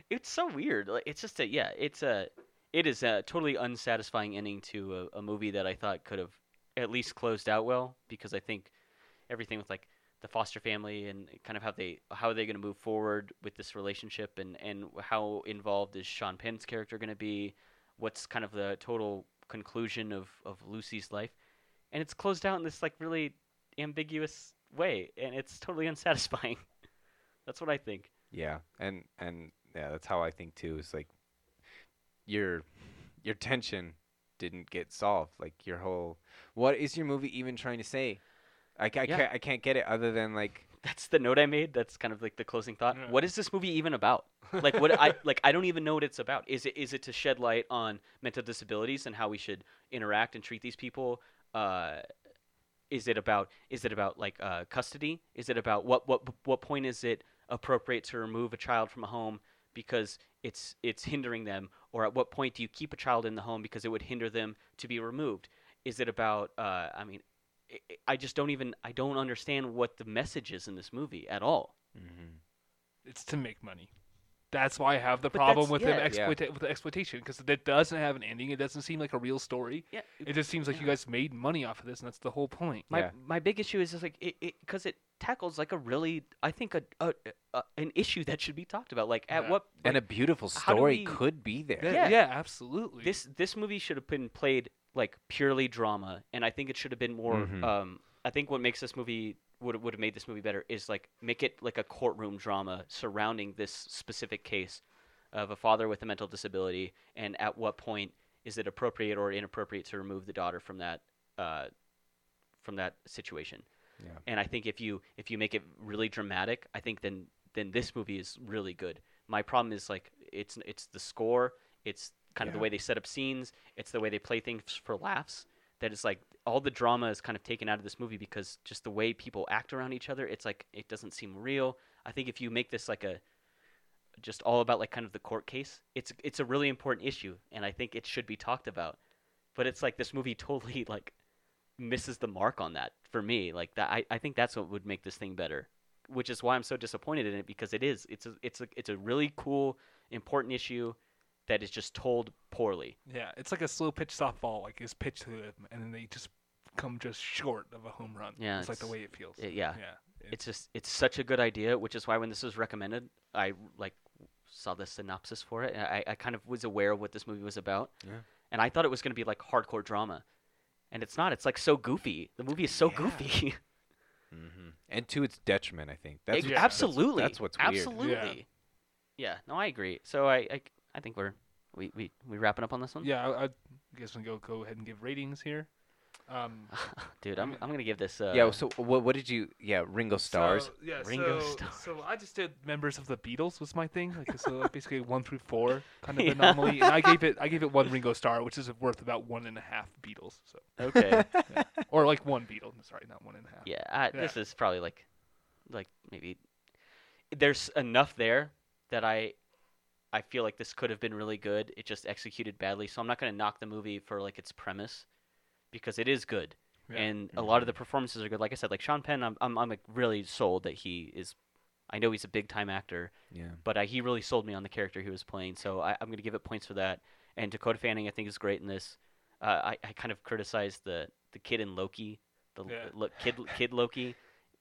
it's so weird. Like it's just a yeah. It's a it is a totally unsatisfying ending to a, a movie that I thought could have at least closed out well because I think everything with like the foster family and kind of how they how are they going to move forward with this relationship and and how involved is Sean Penn's character going to be what's kind of the total conclusion of of Lucy's life and it's closed out in this like really ambiguous way and it's totally [LAUGHS] unsatisfying that's what I think Yeah. And and yeah, that's how I think too. Is like your your tension didn't get solved. Like your whole what is your movie even trying to say? I, I Yeah. can't I can't get it other than like that's the note I made. That's kind of like the closing thought. Yeah. What is this movie even about? Like what I like I don't even know what it's about. Is it is it to shed light on mental disabilities and how we should interact and treat these people? Uh, is it about is it about like uh, custody? Is it about what what what point is it appropriate to remove a child from a home because it's it's hindering them, or at what point do you keep a child in the home because it would hinder them to be removed? Is it about uh, I mean, I- I just don't even I don't understand what the message is in this movie at all. Mm-hmm. It's to make money. That's why I have the But problem with yeah. them Yeah. with the exploitation because it doesn't have an ending. It doesn't seem like a real story. Yeah, It just seems like you guys made money off of this, and that's the whole point. my Yeah. my big issue is just like it because it, tackles like a really I think a, a, a an issue that should be talked about. Like at Yeah. what and a beautiful story we- could be there. Yeah, Yeah. yeah, absolutely. this this movie should have been played like purely drama, and I think it should have been more. Mhm. Um, I think what makes this movie would would have made this movie better is like make it like a courtroom drama surrounding this specific case of a father with a mental disability, and at what point is it appropriate or inappropriate to remove the daughter from that uh, from that situation. Yeah. And I think if you if you make it really dramatic, I think then then this movie is really good. My problem is like it's it's the score, it's kind of the way they set up scenes, it's the way they play things for laughs. That it's like all the drama is kind of taken out of this movie because just the way people act around each other, it's like it doesn't seem real. I think if you make this like a just all about like kind of the court case, it's it's a really important issue, and I think it should be talked about. But it's like this movie [LAUGHS] totally like misses the mark on that for me. Like that, I, I think that's what would make this thing better, which is why I'm so disappointed in it because it is it's a it's a it's a really cool important issue that is just told poorly. Yeah, it's like a slow pitch softball, like is pitched to them, and then they just come just short of a home run. Yeah, it's like the way it feels. it- yeah. yeah. It's just it's such a good idea, which is why when this was recommended, I like saw the synopsis for it. And I I kind of was aware of what this movie was about, Yeah. and I thought it was going to be like hardcore drama, and it's not. It's like so goofy. The movie is so Yeah. goofy. [LAUGHS] hmm And to its detriment, I think. That's Ex- what's- absolutely. That's, what's weird. Absolutely. Yeah. No, I agree. So I, I, I think we're we, we we wrapping up on this one. Yeah, I, I guess we go go ahead and give ratings here. Um, [LAUGHS] Dude, I'm I'm gonna give this. Uh, yeah. So what? What did you? Yeah, Ringo Stars. So, yeah, Ringo so, Starr. so I just did members of the Beatles was my thing, like so like [LAUGHS] basically one through four kind of Yeah. anomaly, and I gave it I gave it one Ringo Star, which is worth about one and a half Beatles, so Okay. [LAUGHS] or like one Beatle, sorry, not one and a half. yeah. I, This is probably like, like maybe there's enough there that I, I feel like this could have been really good. It just executed badly. So I'm not gonna knock the movie for like its premise, because it is good. Yeah. and a lot of the performances are good. Like I said, like Sean Penn, I'm I'm, I'm like really sold that he is. I know he's a big time actor, Yeah. but uh, he really sold me on the character he was playing. So I, I'm going to give it points for that. And Dakota Fanning, I think, is great in this. Uh, I, I kind of criticized the the kid in Loki, the Yeah. lo- kid kid Loki,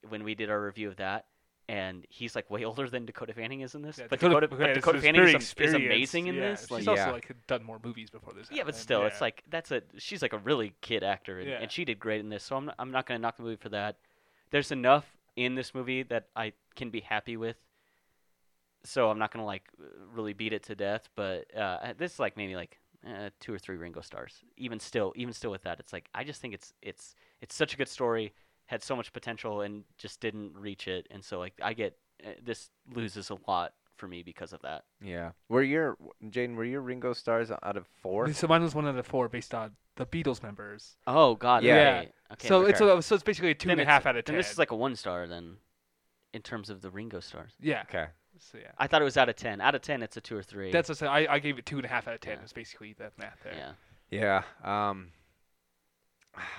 when we did our review of that. And he's like way [LAUGHS] older than Dakota Fanning is in this. Yeah, but Dakota, yeah, but Dakota Fanning is, is amazing in yeah. this. She's Like, Yeah. also like done more movies before this. yeah, but happened, still, it's like that's a she's like a really kid actor, and, Yeah. and she did great in this. So I'm not, I'm not going to knock the movie for that. There's enough in this movie that I can be happy with. So I'm not going to like really beat it to death, but uh, this is like maybe like uh, two or three Ringo stars. Even still, even still with that, it's like I just think it's it's it's such a good story, had so much potential, and just didn't reach it. And so like I get uh, this loses a lot for me because of that. Yeah. Were your Jane? Were your Ringo Stars out of four? So mine was one out of four based on the Beatles members. Oh God, Yeah. okay. okay so okay. it's a, so it's basically a two Then and a half out of ten. Then this is like a one star then, in terms of the Ringo stars. yeah. Okay. So yeah. I thought it was out of ten. Out of ten, it's a two or three. That's what I, I I gave it two and a half out of ten. Yeah. Is basically the math there. yeah. Yeah. Um.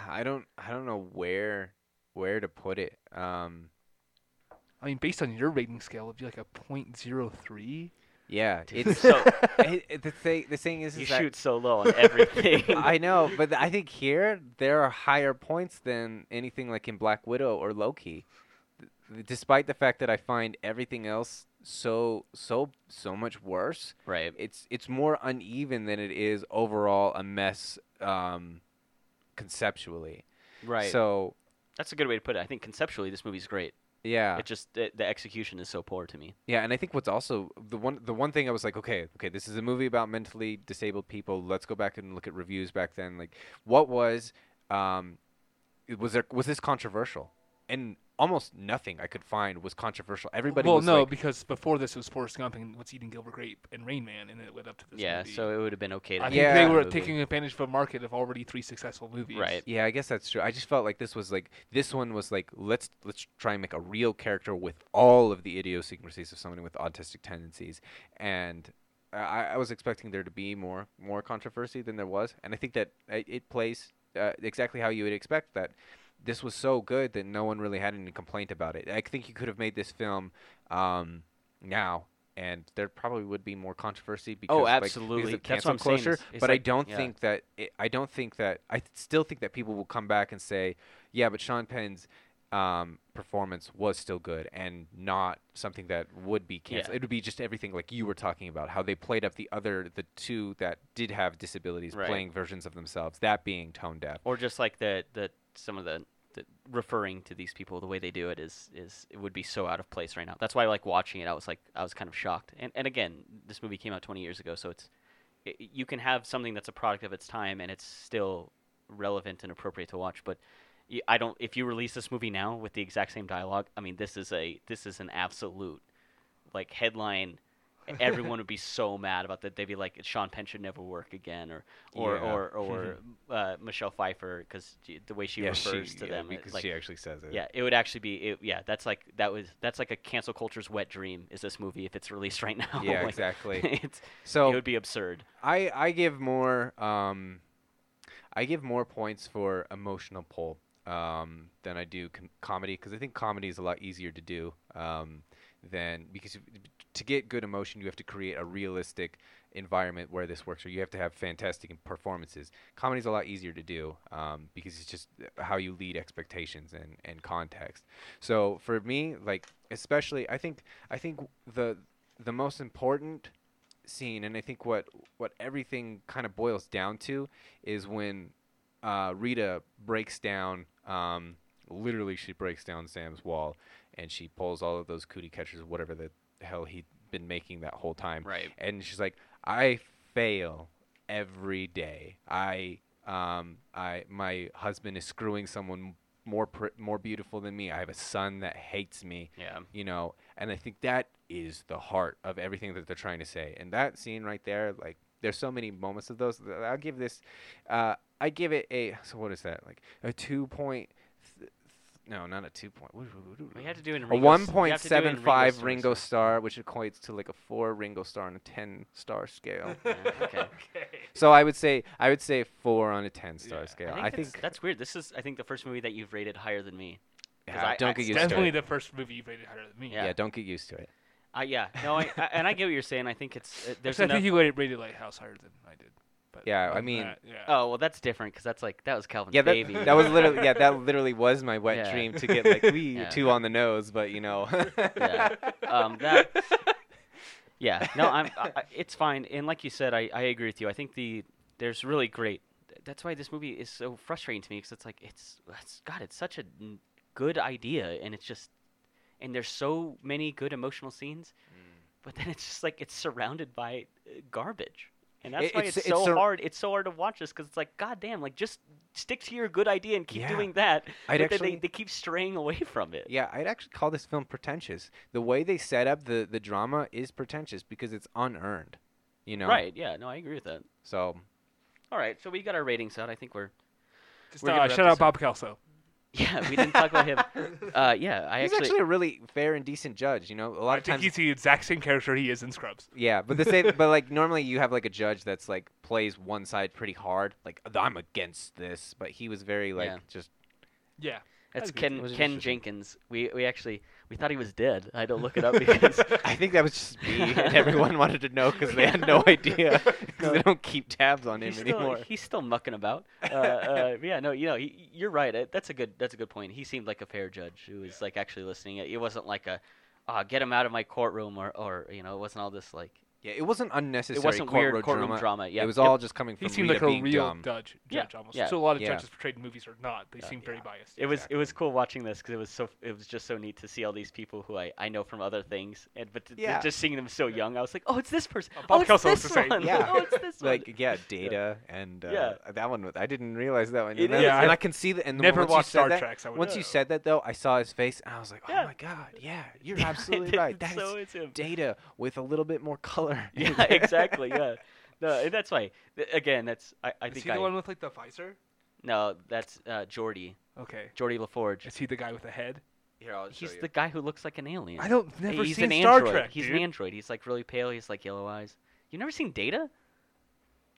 I don't. I don't know where where to put it. Um. I mean, based on your rating scale, it'd be like a point zero three. Yeah. [LAUGHS] It's so [LAUGHS] it, it- the thing. The thing is, you is that shoot so low on everything. [LAUGHS] I know, but I think here there are higher points than anything like in Black Widow or Loki. Th- Despite the fact that I find everything else so so so much worse, right. it's it's more uneven than it is overall a mess um, conceptually. Right. So That's a good way to put it. I think conceptually this movie's great. yeah, It just the, the execution is so poor to me. Yeah, and I think what's also the one the one thing I was like, okay, okay, this is a movie about mentally disabled people. Let's go back and look at reviews back then. Like, what was um, was there was this controversial? And almost nothing I could find was controversial. Everybody well, was no, like, because before this it was Forrest Gump and What's Eating Gilbert Grape and Rain Man, and it led up to this yeah. movie. So it would have been okay. To I think Yeah. they were movie. taking advantage of a market of already three successful movies. Right. yeah, I guess that's true. I just felt like this was like this one was like let's let's try and make a real character with all of the idiosyncrasies of someone with autistic tendencies, and I, I was expecting there to be more more controversy than there was, and I think that it, it plays uh, exactly how you would expect that. This was so good that no one really had any complaint about it. I think you could have made this film um, now, and there probably would be more controversy because Oh, like, because of That's cancel I'm saying culture. it's but I don't yeah. think that it, I don't think that I still think that people will come back and say, yeah, but Sean Penn's um, performance was still good and not something that would be canceled. Yeah. It would be just everything like you were talking about, how they played up the other, the two that did have disabilities Right. playing versions of themselves, that being tone deaf. or just like the the some of the, the referring to these people the way they do it is is it would be so out of place right now. That's why like watching it I was like I was kind of shocked. And and again, this movie came out 20 years ago, so it's i you can have something that's a product of its time and it's still relevant and appropriate to watch, but I don't. If you release this movie now with the exact same dialogue, I mean, this is a this is an absolute like headline. [LAUGHS] Everyone would be so mad about that. They'd be like, "Sean Penn should never work again," or or Yeah. or, or [LAUGHS] uh, Michelle Pfeiffer because the way she yeah, refers she, to yeah, them, because like, she actually says it. yeah, it would actually be. It, yeah, that's like that was that's like a cancel culture's wet dream. Is this movie if it's released right [LAUGHS] now? Yeah, Like, exactly. it's So it would be absurd. I I give more um, I give more points for emotional pull um, than I do com- comedy because I think comedy is a lot easier to do um, than because to get good emotion you have to create a realistic environment where this works or you have to have fantastic performances. Comedy is a lot easier to do um, because it's just how you lead expectations and, and context. So for me, like especially, I think I think the the most important scene, and I think what what everything kind of boils down to is when uh, Rita breaks down. Um, literally, she breaks down Sam's wall, and she pulls all of those cootie catchers, whatever the hell he'd been making that whole time. Right. And she's like, I fail every day. I um I my husband is screwing someone more pr- more beautiful than me. I have a son that hates me Yeah. you know and i think that is the heart of everything that they're trying to say and that scene right there like there's so many moments of those i'll give this uh i give it a so what is that like a two point no not a two point We had to do it in a Ringo's- one you point have to do it in seven Ringo's five story, Ringo star, which equates to like a four Ringo star on a ten star scale. [LAUGHS] Yeah, okay. so I would say I would say four on a ten star Yeah. scale. I think, I that's, think, that's weird. This is, I think, the first movie that you've rated higher than me. 'cause yeah, I- don't I- get used to it. Definitely the first movie you've rated higher than me. Yeah. Yeah, don't get used to it. Uh, yeah, no, I, I, and I get what you're saying. I think it's uh, [LAUGHS] there's Actually, I enough. think you rated, rated Lighthouse higher than I did. But Yeah, I mean- that, yeah. oh well, that's different because that's like that was Calvin's Yeah, that, baby. that was literally yeah that [LAUGHS] literally was my wet Yeah. dream to get like we [LAUGHS] Yeah. two on the nose, but you know. Yeah. [LAUGHS] um, that. Yeah, no, I'm. I, I- it's fine, and like you said, I, I agree with you. I think the there's really great. That's why this movie is so frustrating to me because it's like it's, it's God, it's such a n- good idea, and it's just, and there's so many good emotional scenes, but then it's just like it's surrounded by uh, garbage, and that's It- why it's- it's, it's so sur- hard. It's so hard to watch this because it's like, God damn, like just stick to your good idea and keep Yeah. doing that. I'd but then actually- they, they keep straying away [LAUGHS] from it. Yeah, I'd actually call this film pretentious. The way they set up the the drama is pretentious because it's unearned. You know. Right? Yeah. No, I agree with that. So All right, so we got our ratings out. I think we're Just, we're uh, gonna shout out this Bob Kelso. [LAUGHS] yeah. We didn't talk about him. [LAUGHS] Uh, yeah, I he's actually, actually, a really fair and decent judge. You know, a lot I of think times. he's the exact same character he is in Scrubs. Yeah, but the same, but like [LAUGHS] normally you have like a judge that's like plays one side pretty hard, like I'm against this, but he was very like Yeah. just Yeah. that's. Ken Ken. Jenkins. We we actually we thought he was dead. I had to look it up [LAUGHS] because I think that was just me, and [LAUGHS] everyone wanted to know because they had no idea [LAUGHS] because they don't keep tabs on him he's still, anymore. he's still mucking about. Uh, uh, yeah, no, you know, he, you're right. Uh, That's a good that's a good point. He seemed like a fair judge who was like actually listening. It, it wasn't like a uh, get him out of my courtroom or or you know, it wasn't all this like Yeah, it wasn't unnecessary. it wasn't courtroom weird courtroom drama. drama. Yeah, it was yep. all just coming from. He seemed Rita like a being real dumb. judge, Yeah, judge almost. yeah. So a lot of Yeah. judges portrayed in movies are not. They Yeah. seem very biased. It was it was cool watching this because it was so it was just so neat to see all these people who I, I know from other things and but t- t- Yeah. just seeing them so young I was like oh it's this person Uh, oh it's this the same. one Yeah. [LAUGHS] oh it's this [LAUGHS] one Like yeah, Data and uh, Yeah. that one. was- I didn't realize that one. It and, then- is. and Yeah, I can see that. And Never once you watched said Star that, Trek. I would Once you said that though, I saw his face and I was like, oh my god, yeah, [LAUGHS] you're absolutely right. That is so it's him Data with a little bit more color. [LAUGHS] yeah exactly yeah. No that's why again that's I, I is think he I the one with like the visor? no that's uh, Geordi. Okay. Geordi La Forge. Is he the guy with the head? Here, I'll he's the guy who looks like an alien. I don't never he's seen an Star android. Trek. he's dude. an android. He's like really pale. He's like yellow eyes. You've never seen Data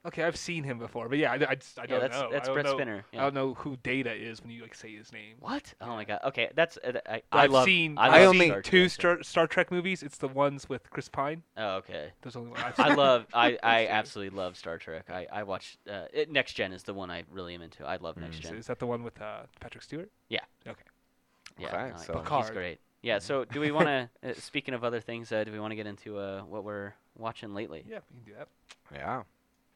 Okay, I've seen him before, but yeah, I, I, I don't that's know. that's I don't Brett know, Spinner I don't know who Data is when you like say his name. what oh my god okay that's uh, I, But I I've love seen I, I've love I only- seen Star two Star, Star Trek movies. It's the ones with Chris Pine. oh okay There's only one [LAUGHS] I've I love [LAUGHS] I, I absolutely love Star Trek. I I watched uh, it, Next Gen is the one I really am into. I love Next Mm. Is- Gen. Is that the one with uh, Patrick Stewart? Yeah, Okay, no, so- he's great. Yeah. So do we want to? [LAUGHS] Uh, speaking of other things, uh, do we want to get into uh, what we're watching lately? Yeah, we can do that. Yeah.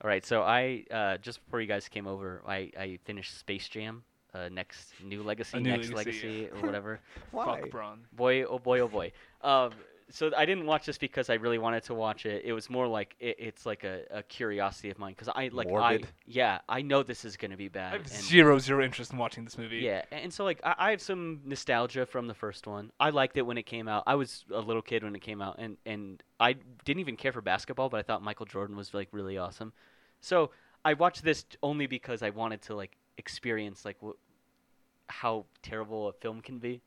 All right. So I uh, just before you guys came over, I I finished Space Jam. Uh, next new legacy, New next Legacy, legacy, or [LAUGHS] whatever. Why? Fuck Braun. boy, oh boy, oh boy. Um, so I didn't watch this because I really wanted to watch it. It was more like it, it's like a, a curiosity of mine because I like Morbid? I yeah I know this is gonna be bad. I have and- zero zero interest in watching this movie. Yeah, and so like I, I have some nostalgia from the first one. I liked it when it came out. I was a little kid when it came out, and and I didn't even care for basketball, but I thought Michael Jordan was like really awesome. So I watched this only because I wanted to like experience like wh- how terrible a film can be.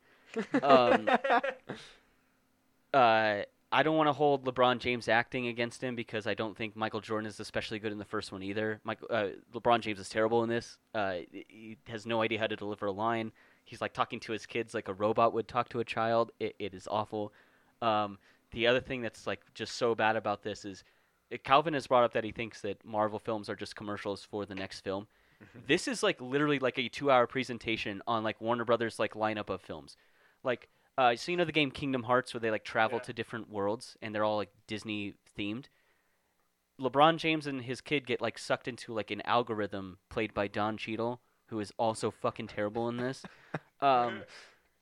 Um, [LAUGHS] uh, I don't want to hold LeBron James acting against him because I don't think Michael Jordan is especially good in the first one either. Michael, uh, LeBron James is terrible in this. Uh, he has no idea how to deliver a line. He's like talking to his kids like a robot would talk to a child. It, it is awful. Um, the other thing that's like just so bad about this is Calvin has brought up that he thinks that Marvel films are just commercials for the next film. This is like literally like a two-hour presentation on like Warner Brothers like lineup of films. Like, uh, so you know the game Kingdom Hearts where they like travel Yeah. to different worlds and they're all like Disney themed. LeBron James and his kid get like sucked into like an algorithm played by Don Cheadle, who is also fucking terrible in this. [LAUGHS] Um,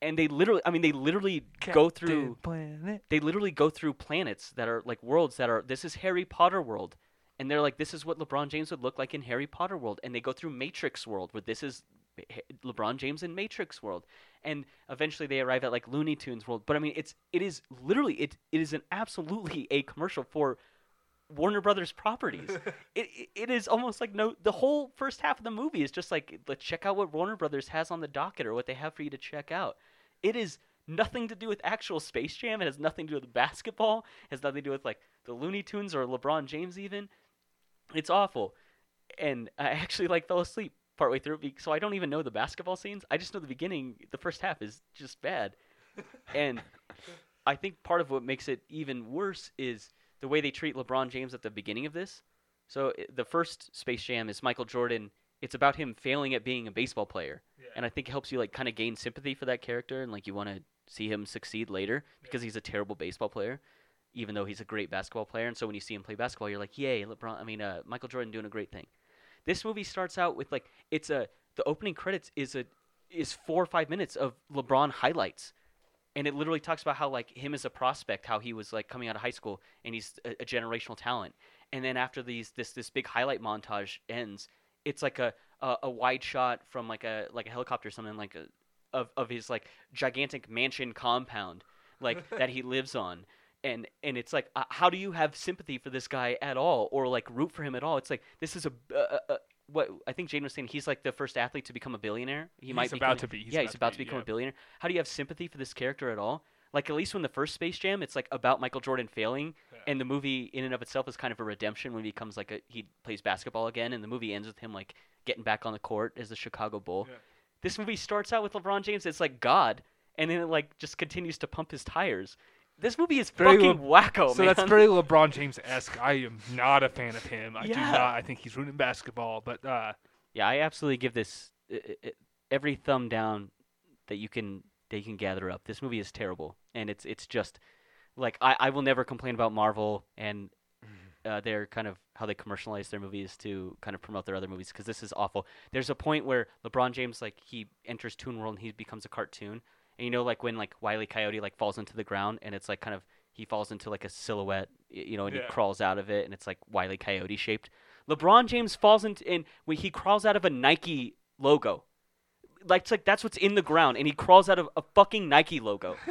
and they literally, I mean, they literally go through Planet. they literally go through planets that are like worlds that are this is Harry Potter world. And they're like, this is what LeBron James would look like in Harry Potter world. And they go through Matrix world, where this is LeBron James in Matrix world. And eventually they arrive at like Looney Tunes world. But I mean, it's it is literally it it is an absolutely a commercial for Warner Brothers properties. [LAUGHS] it, it it is almost like no the whole first half of the movie is just like let's check out what Warner Brothers has on the docket or what they have for you to check out. It is nothing to do with actual Space Jam. It has nothing to do with basketball. It has nothing to do with like the Looney Tunes or LeBron James even. It's awful. And I [LAUGHS] actually like fell asleep partway through so I don't even know the basketball scenes. I just know the beginning. The first half is just bad. And I think part of what makes it even worse is the way they treat LeBron James at the beginning of this. So eh, the first Space Jam is Michael Jordan. It's about him failing at being a baseball player, and I think it helps you like kind of gain sympathy for that character, and like you want to see him succeed later because he's a terrible baseball player, even though he's a great basketball player. And so when you see him play basketball, you're like, yay, LeBron. I mean, uh, Michael Jordan doing a great thing. This movie starts out with like it's a the opening credits is a is four or five minutes of LeBron highlights and it literally talks about how like him as a prospect how he was like coming out of high school and he's a, a generational talent and then after these this this big highlight montage ends it's like a a, a wide shot from like a like a helicopter or something like a of, of his like gigantic mansion compound like [LAUGHS] that he lives on and and it's like uh, how do you have sympathy for this guy at all or like root for him at all it's like this is a, what I think Jane was saying he's like the first athlete to become a billionaire. He He's might about become- to be. He's yeah, about he's to about be, to become yeah. a billionaire. How do you have sympathy for this character at all? Like at least when the first Space Jam, it's like about Michael Jordan failing, Yeah. and the movie in and of itself is kind of a redemption when he becomes like a he plays basketball again, and the movie ends with him like getting back on the court as the Chicago Bull. Yeah. This movie starts out with LeBron James It's like God, and then it like just continues to pump his tires. This movie is Very fucking wacko, so man. that's very [LAUGHS] LeBron James esque. I am not a fan of him. I do not. I think he's ruining basketball. But uh, Yeah, I absolutely give this uh, uh, every thumb down that you can you can gather up. This movie is terrible, and it's it's just like I, I will never complain about Marvel and uh, their kind of how they commercialize their movies to kind of promote their other movies because this is awful. There's a point where LeBron James like he enters Toon World and he becomes a cartoon, and you know like when like Wile E. Coyote like falls into the ground and it's like kind of he falls into like a silhouette, you know, and Yeah. he crawls out of it and it's like Wile E. Coyote shaped. LeBron James falls into and when he crawls out of a Nike logo. Like it's like that's what's in the ground and he crawls out of a fucking Nike logo. [LAUGHS]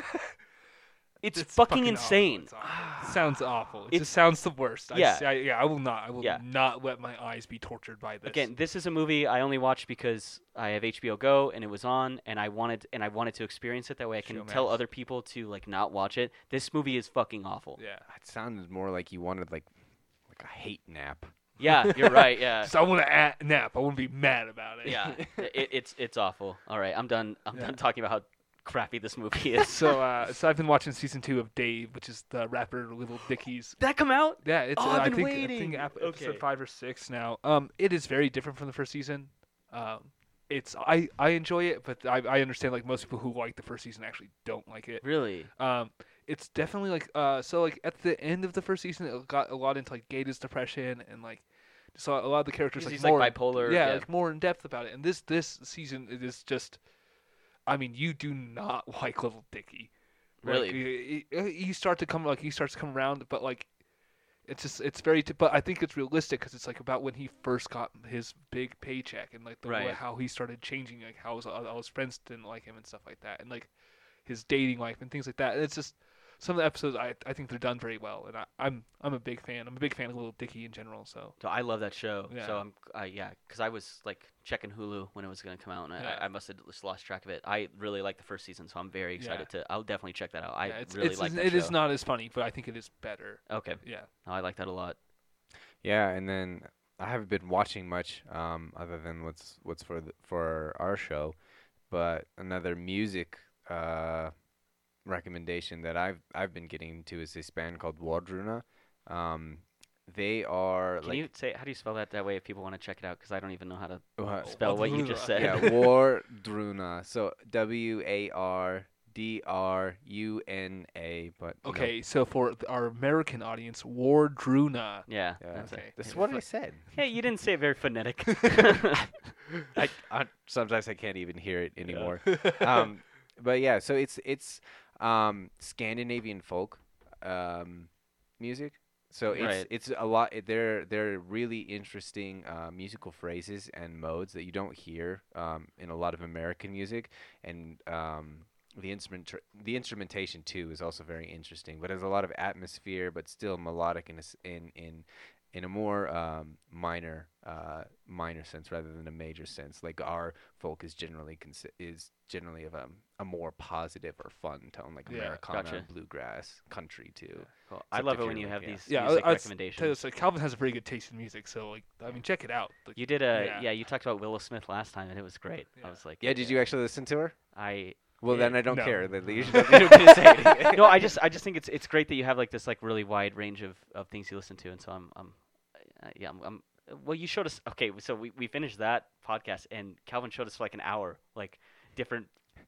It's, it's fucking, awful. insane. It's awful. Sounds awful. It It's- just sounds the worst. I Yeah. s- I, yeah. I will not. I will Yeah. not let my eyes be tortured by this. Again, this is a movie I only watched because I have HBO Go and it was on and I wanted and I wanted to experience it that way I can Showmax. tell other people to like not watch it. This movie is fucking awful. Yeah. It sounded more like you wanted like like a hate nap. Yeah, you're right. Yeah. [LAUGHS] So I want to nap. I want to be mad about it. Yeah. [LAUGHS] it, it's it's awful. All right, I'm done. I'm Yeah. done talking about how crappy this movie [LAUGHS] is. so, uh, so I've been watching season two of Dave, which is the rapper Little Dickies. that come out? Yeah, it's. Oh, uh, I've I been think I waiting. think ep- episode five or six now. Um, it is very different from the first season. Um, it's I I enjoy it, but I I understand like most people who like the first season actually don't like it. Really? Um, it's definitely like uh, so like at the end of the first season, it got a lot into like Gata's depression and like just a lot of the characters like he's more like bipolar. yeah, like more in depth about it. And this this season it is just, I mean, you do not [LAUGHS] like Little Dicky. Really? he, he, he starts to come like he starts to come around, but like it's just it's very. T- but I think it's realistic because it's like about when he first got his big paycheck and like the way, how he started changing, like how his, all all his friends didn't like him and stuff like that, and like his dating life and things like that. And it's just some of the episodes I I think they're done very well, and I, I'm I'm a big fan. I'm a big fan of Little Dicky in general. So So I love that show. Yeah. So I'm, uh, yeah, because I was like checking Hulu when it was gonna come out, and I- Yeah. I, I must have just lost track of it. I really like the first season, so I'm very Yeah. excited to. I'll definitely check that out. I yeah, it's, really it's, like that it show. is not as funny, but I think it is better. Okay, Yeah. no, I like that a lot. Yeah, and then I haven't been watching much um, other than what's what's for the, for our show, but another music uh, recommendation that I've I've been getting into is this band called Wardruna. Um, they are Can like you say how do you spell that that way if people want to check it out? Because I don't even know how to uh, spell what you just said. yeah [LAUGHS] Wardruna. So W A R D R U N A. But you know, Okay, so for th- our American audience, Wardruna. yeah, yeah, that's okay. it. That's what I said. [LAUGHS] Yeah, you didn't say it very phonetic. [LAUGHS] I, I sometimes I can't even hear it anymore. um, but yeah, so it's it's um, Scandinavian folk um, music. So it's Right. it's a lot. They're they're really interesting uh, musical phrases and modes that you don't hear um, in a lot of American music, and um, the instrument tr- the instrumentation too is also very interesting. But there's a lot of atmosphere, but still melodic in a in in in a more um, minor uh, minor sense rather than a major sense. Like our folk is generally consi- is generally of a, a more positive or fun tone, like Yeah, Americana, gotcha. bluegrass, country too. Cool. I love it when you're like, have yeah. these Yeah, music I, I recommendations. tell you, so Calvin has a very good taste in music, so like, I mean, check it out. Like, You did a Yeah. yeah. You talked about Willow Smith last time, and it was great. Yeah. I was like, Yeah, did you actually listen to her? I Well, Yeah, then I don't no. care. Then you [LAUGHS] don't you don't need to say anything. [LAUGHS] no, I just I just think it's it's great that you have like this like really wide range of, of things you listen to, and so I'm I'm uh, yeah I'm, I'm well you showed us okay so we we finished that podcast and Calvin showed us for like an hour like different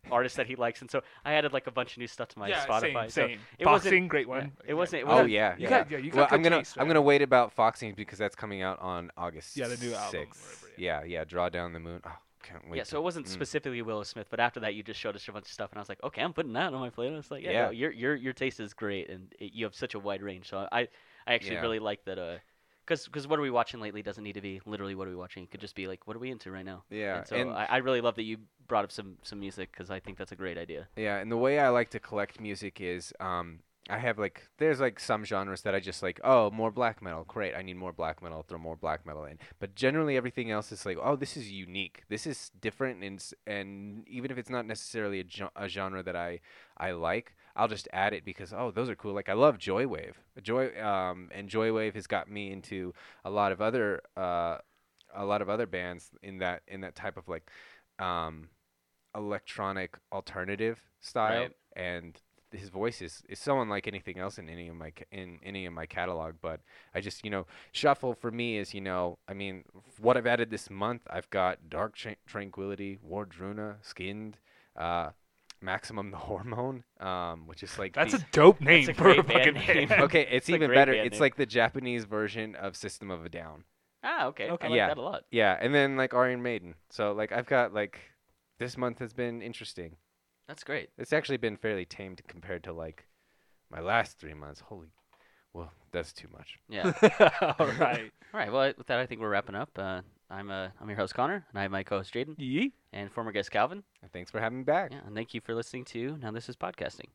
artists that he likes, and so I added like a bunch of new stuff to my yeah, Spotify. same, so same. it wasn't- Foxing, great yeah, one. it wasn't- it Oh wasn't- yeah, You yeah. got- yeah, you well, I'm gonna taste, I'm gonna wait about Foxing because that's coming out on August. Yeah, the new album, 6th. whatever, Yeah, yeah. Draw down the moon. Oh, can't wait. yeah, so it wasn't mm. specifically Willow Smith, but after that you just showed us a bunch of stuff, and I was like, okay, I'm putting that on my playlist. Like, yeah, Yeah. no, your your your taste is great, and it, you have such a wide range. So I I actually Yeah. really like that. Uh, because because what are we watching lately doesn't need to be literally what are we watching. It could just be like what are we into right now. Yeah, And so and- I, I really love that you brought up some some music because I think that's a great idea. Yeah, and the way I like to collect music is um I have like there's like some genres that I just like, oh, more black metal. Great. I need more black metal. Throw more black metal in. But generally everything else is like, oh, this is unique. This is different and and even if it's not necessarily a, gen- a genre that I I like, I'll just add it because oh, those are cool. Like I love Joywave. Joy um and Joywave has got me into a lot of other uh a lot of other bands in that in that type of like um electronic alternative style Right. and his voice is, is so unlike anything else in any of my ca- in any of my catalog but i just you know shuffle for me is you know i mean what i've added this month i've got dark Tra- tranquility wardruna skinned uh maximum the hormone um which is like That's these- a dope name a for a fucking band name. [LAUGHS] okay it's a even better it's name. like the japanese version of system of a down Ah, okay. Okay. I like Yeah. that a lot. yeah and then like iron maiden so like i've got like this month has been interesting That's great. It's actually been fairly tamed compared to like my last three months. Holy, well, that's too much. Yeah. [LAUGHS] All right. All right. Well, with that, I think we're wrapping up. Uh, I'm uh, I'm your host Connor, and I have my co-host Jaden and former guest Calvin. And thanks for having me back. Yeah, and thank you for listening to Now This Is Podcasting.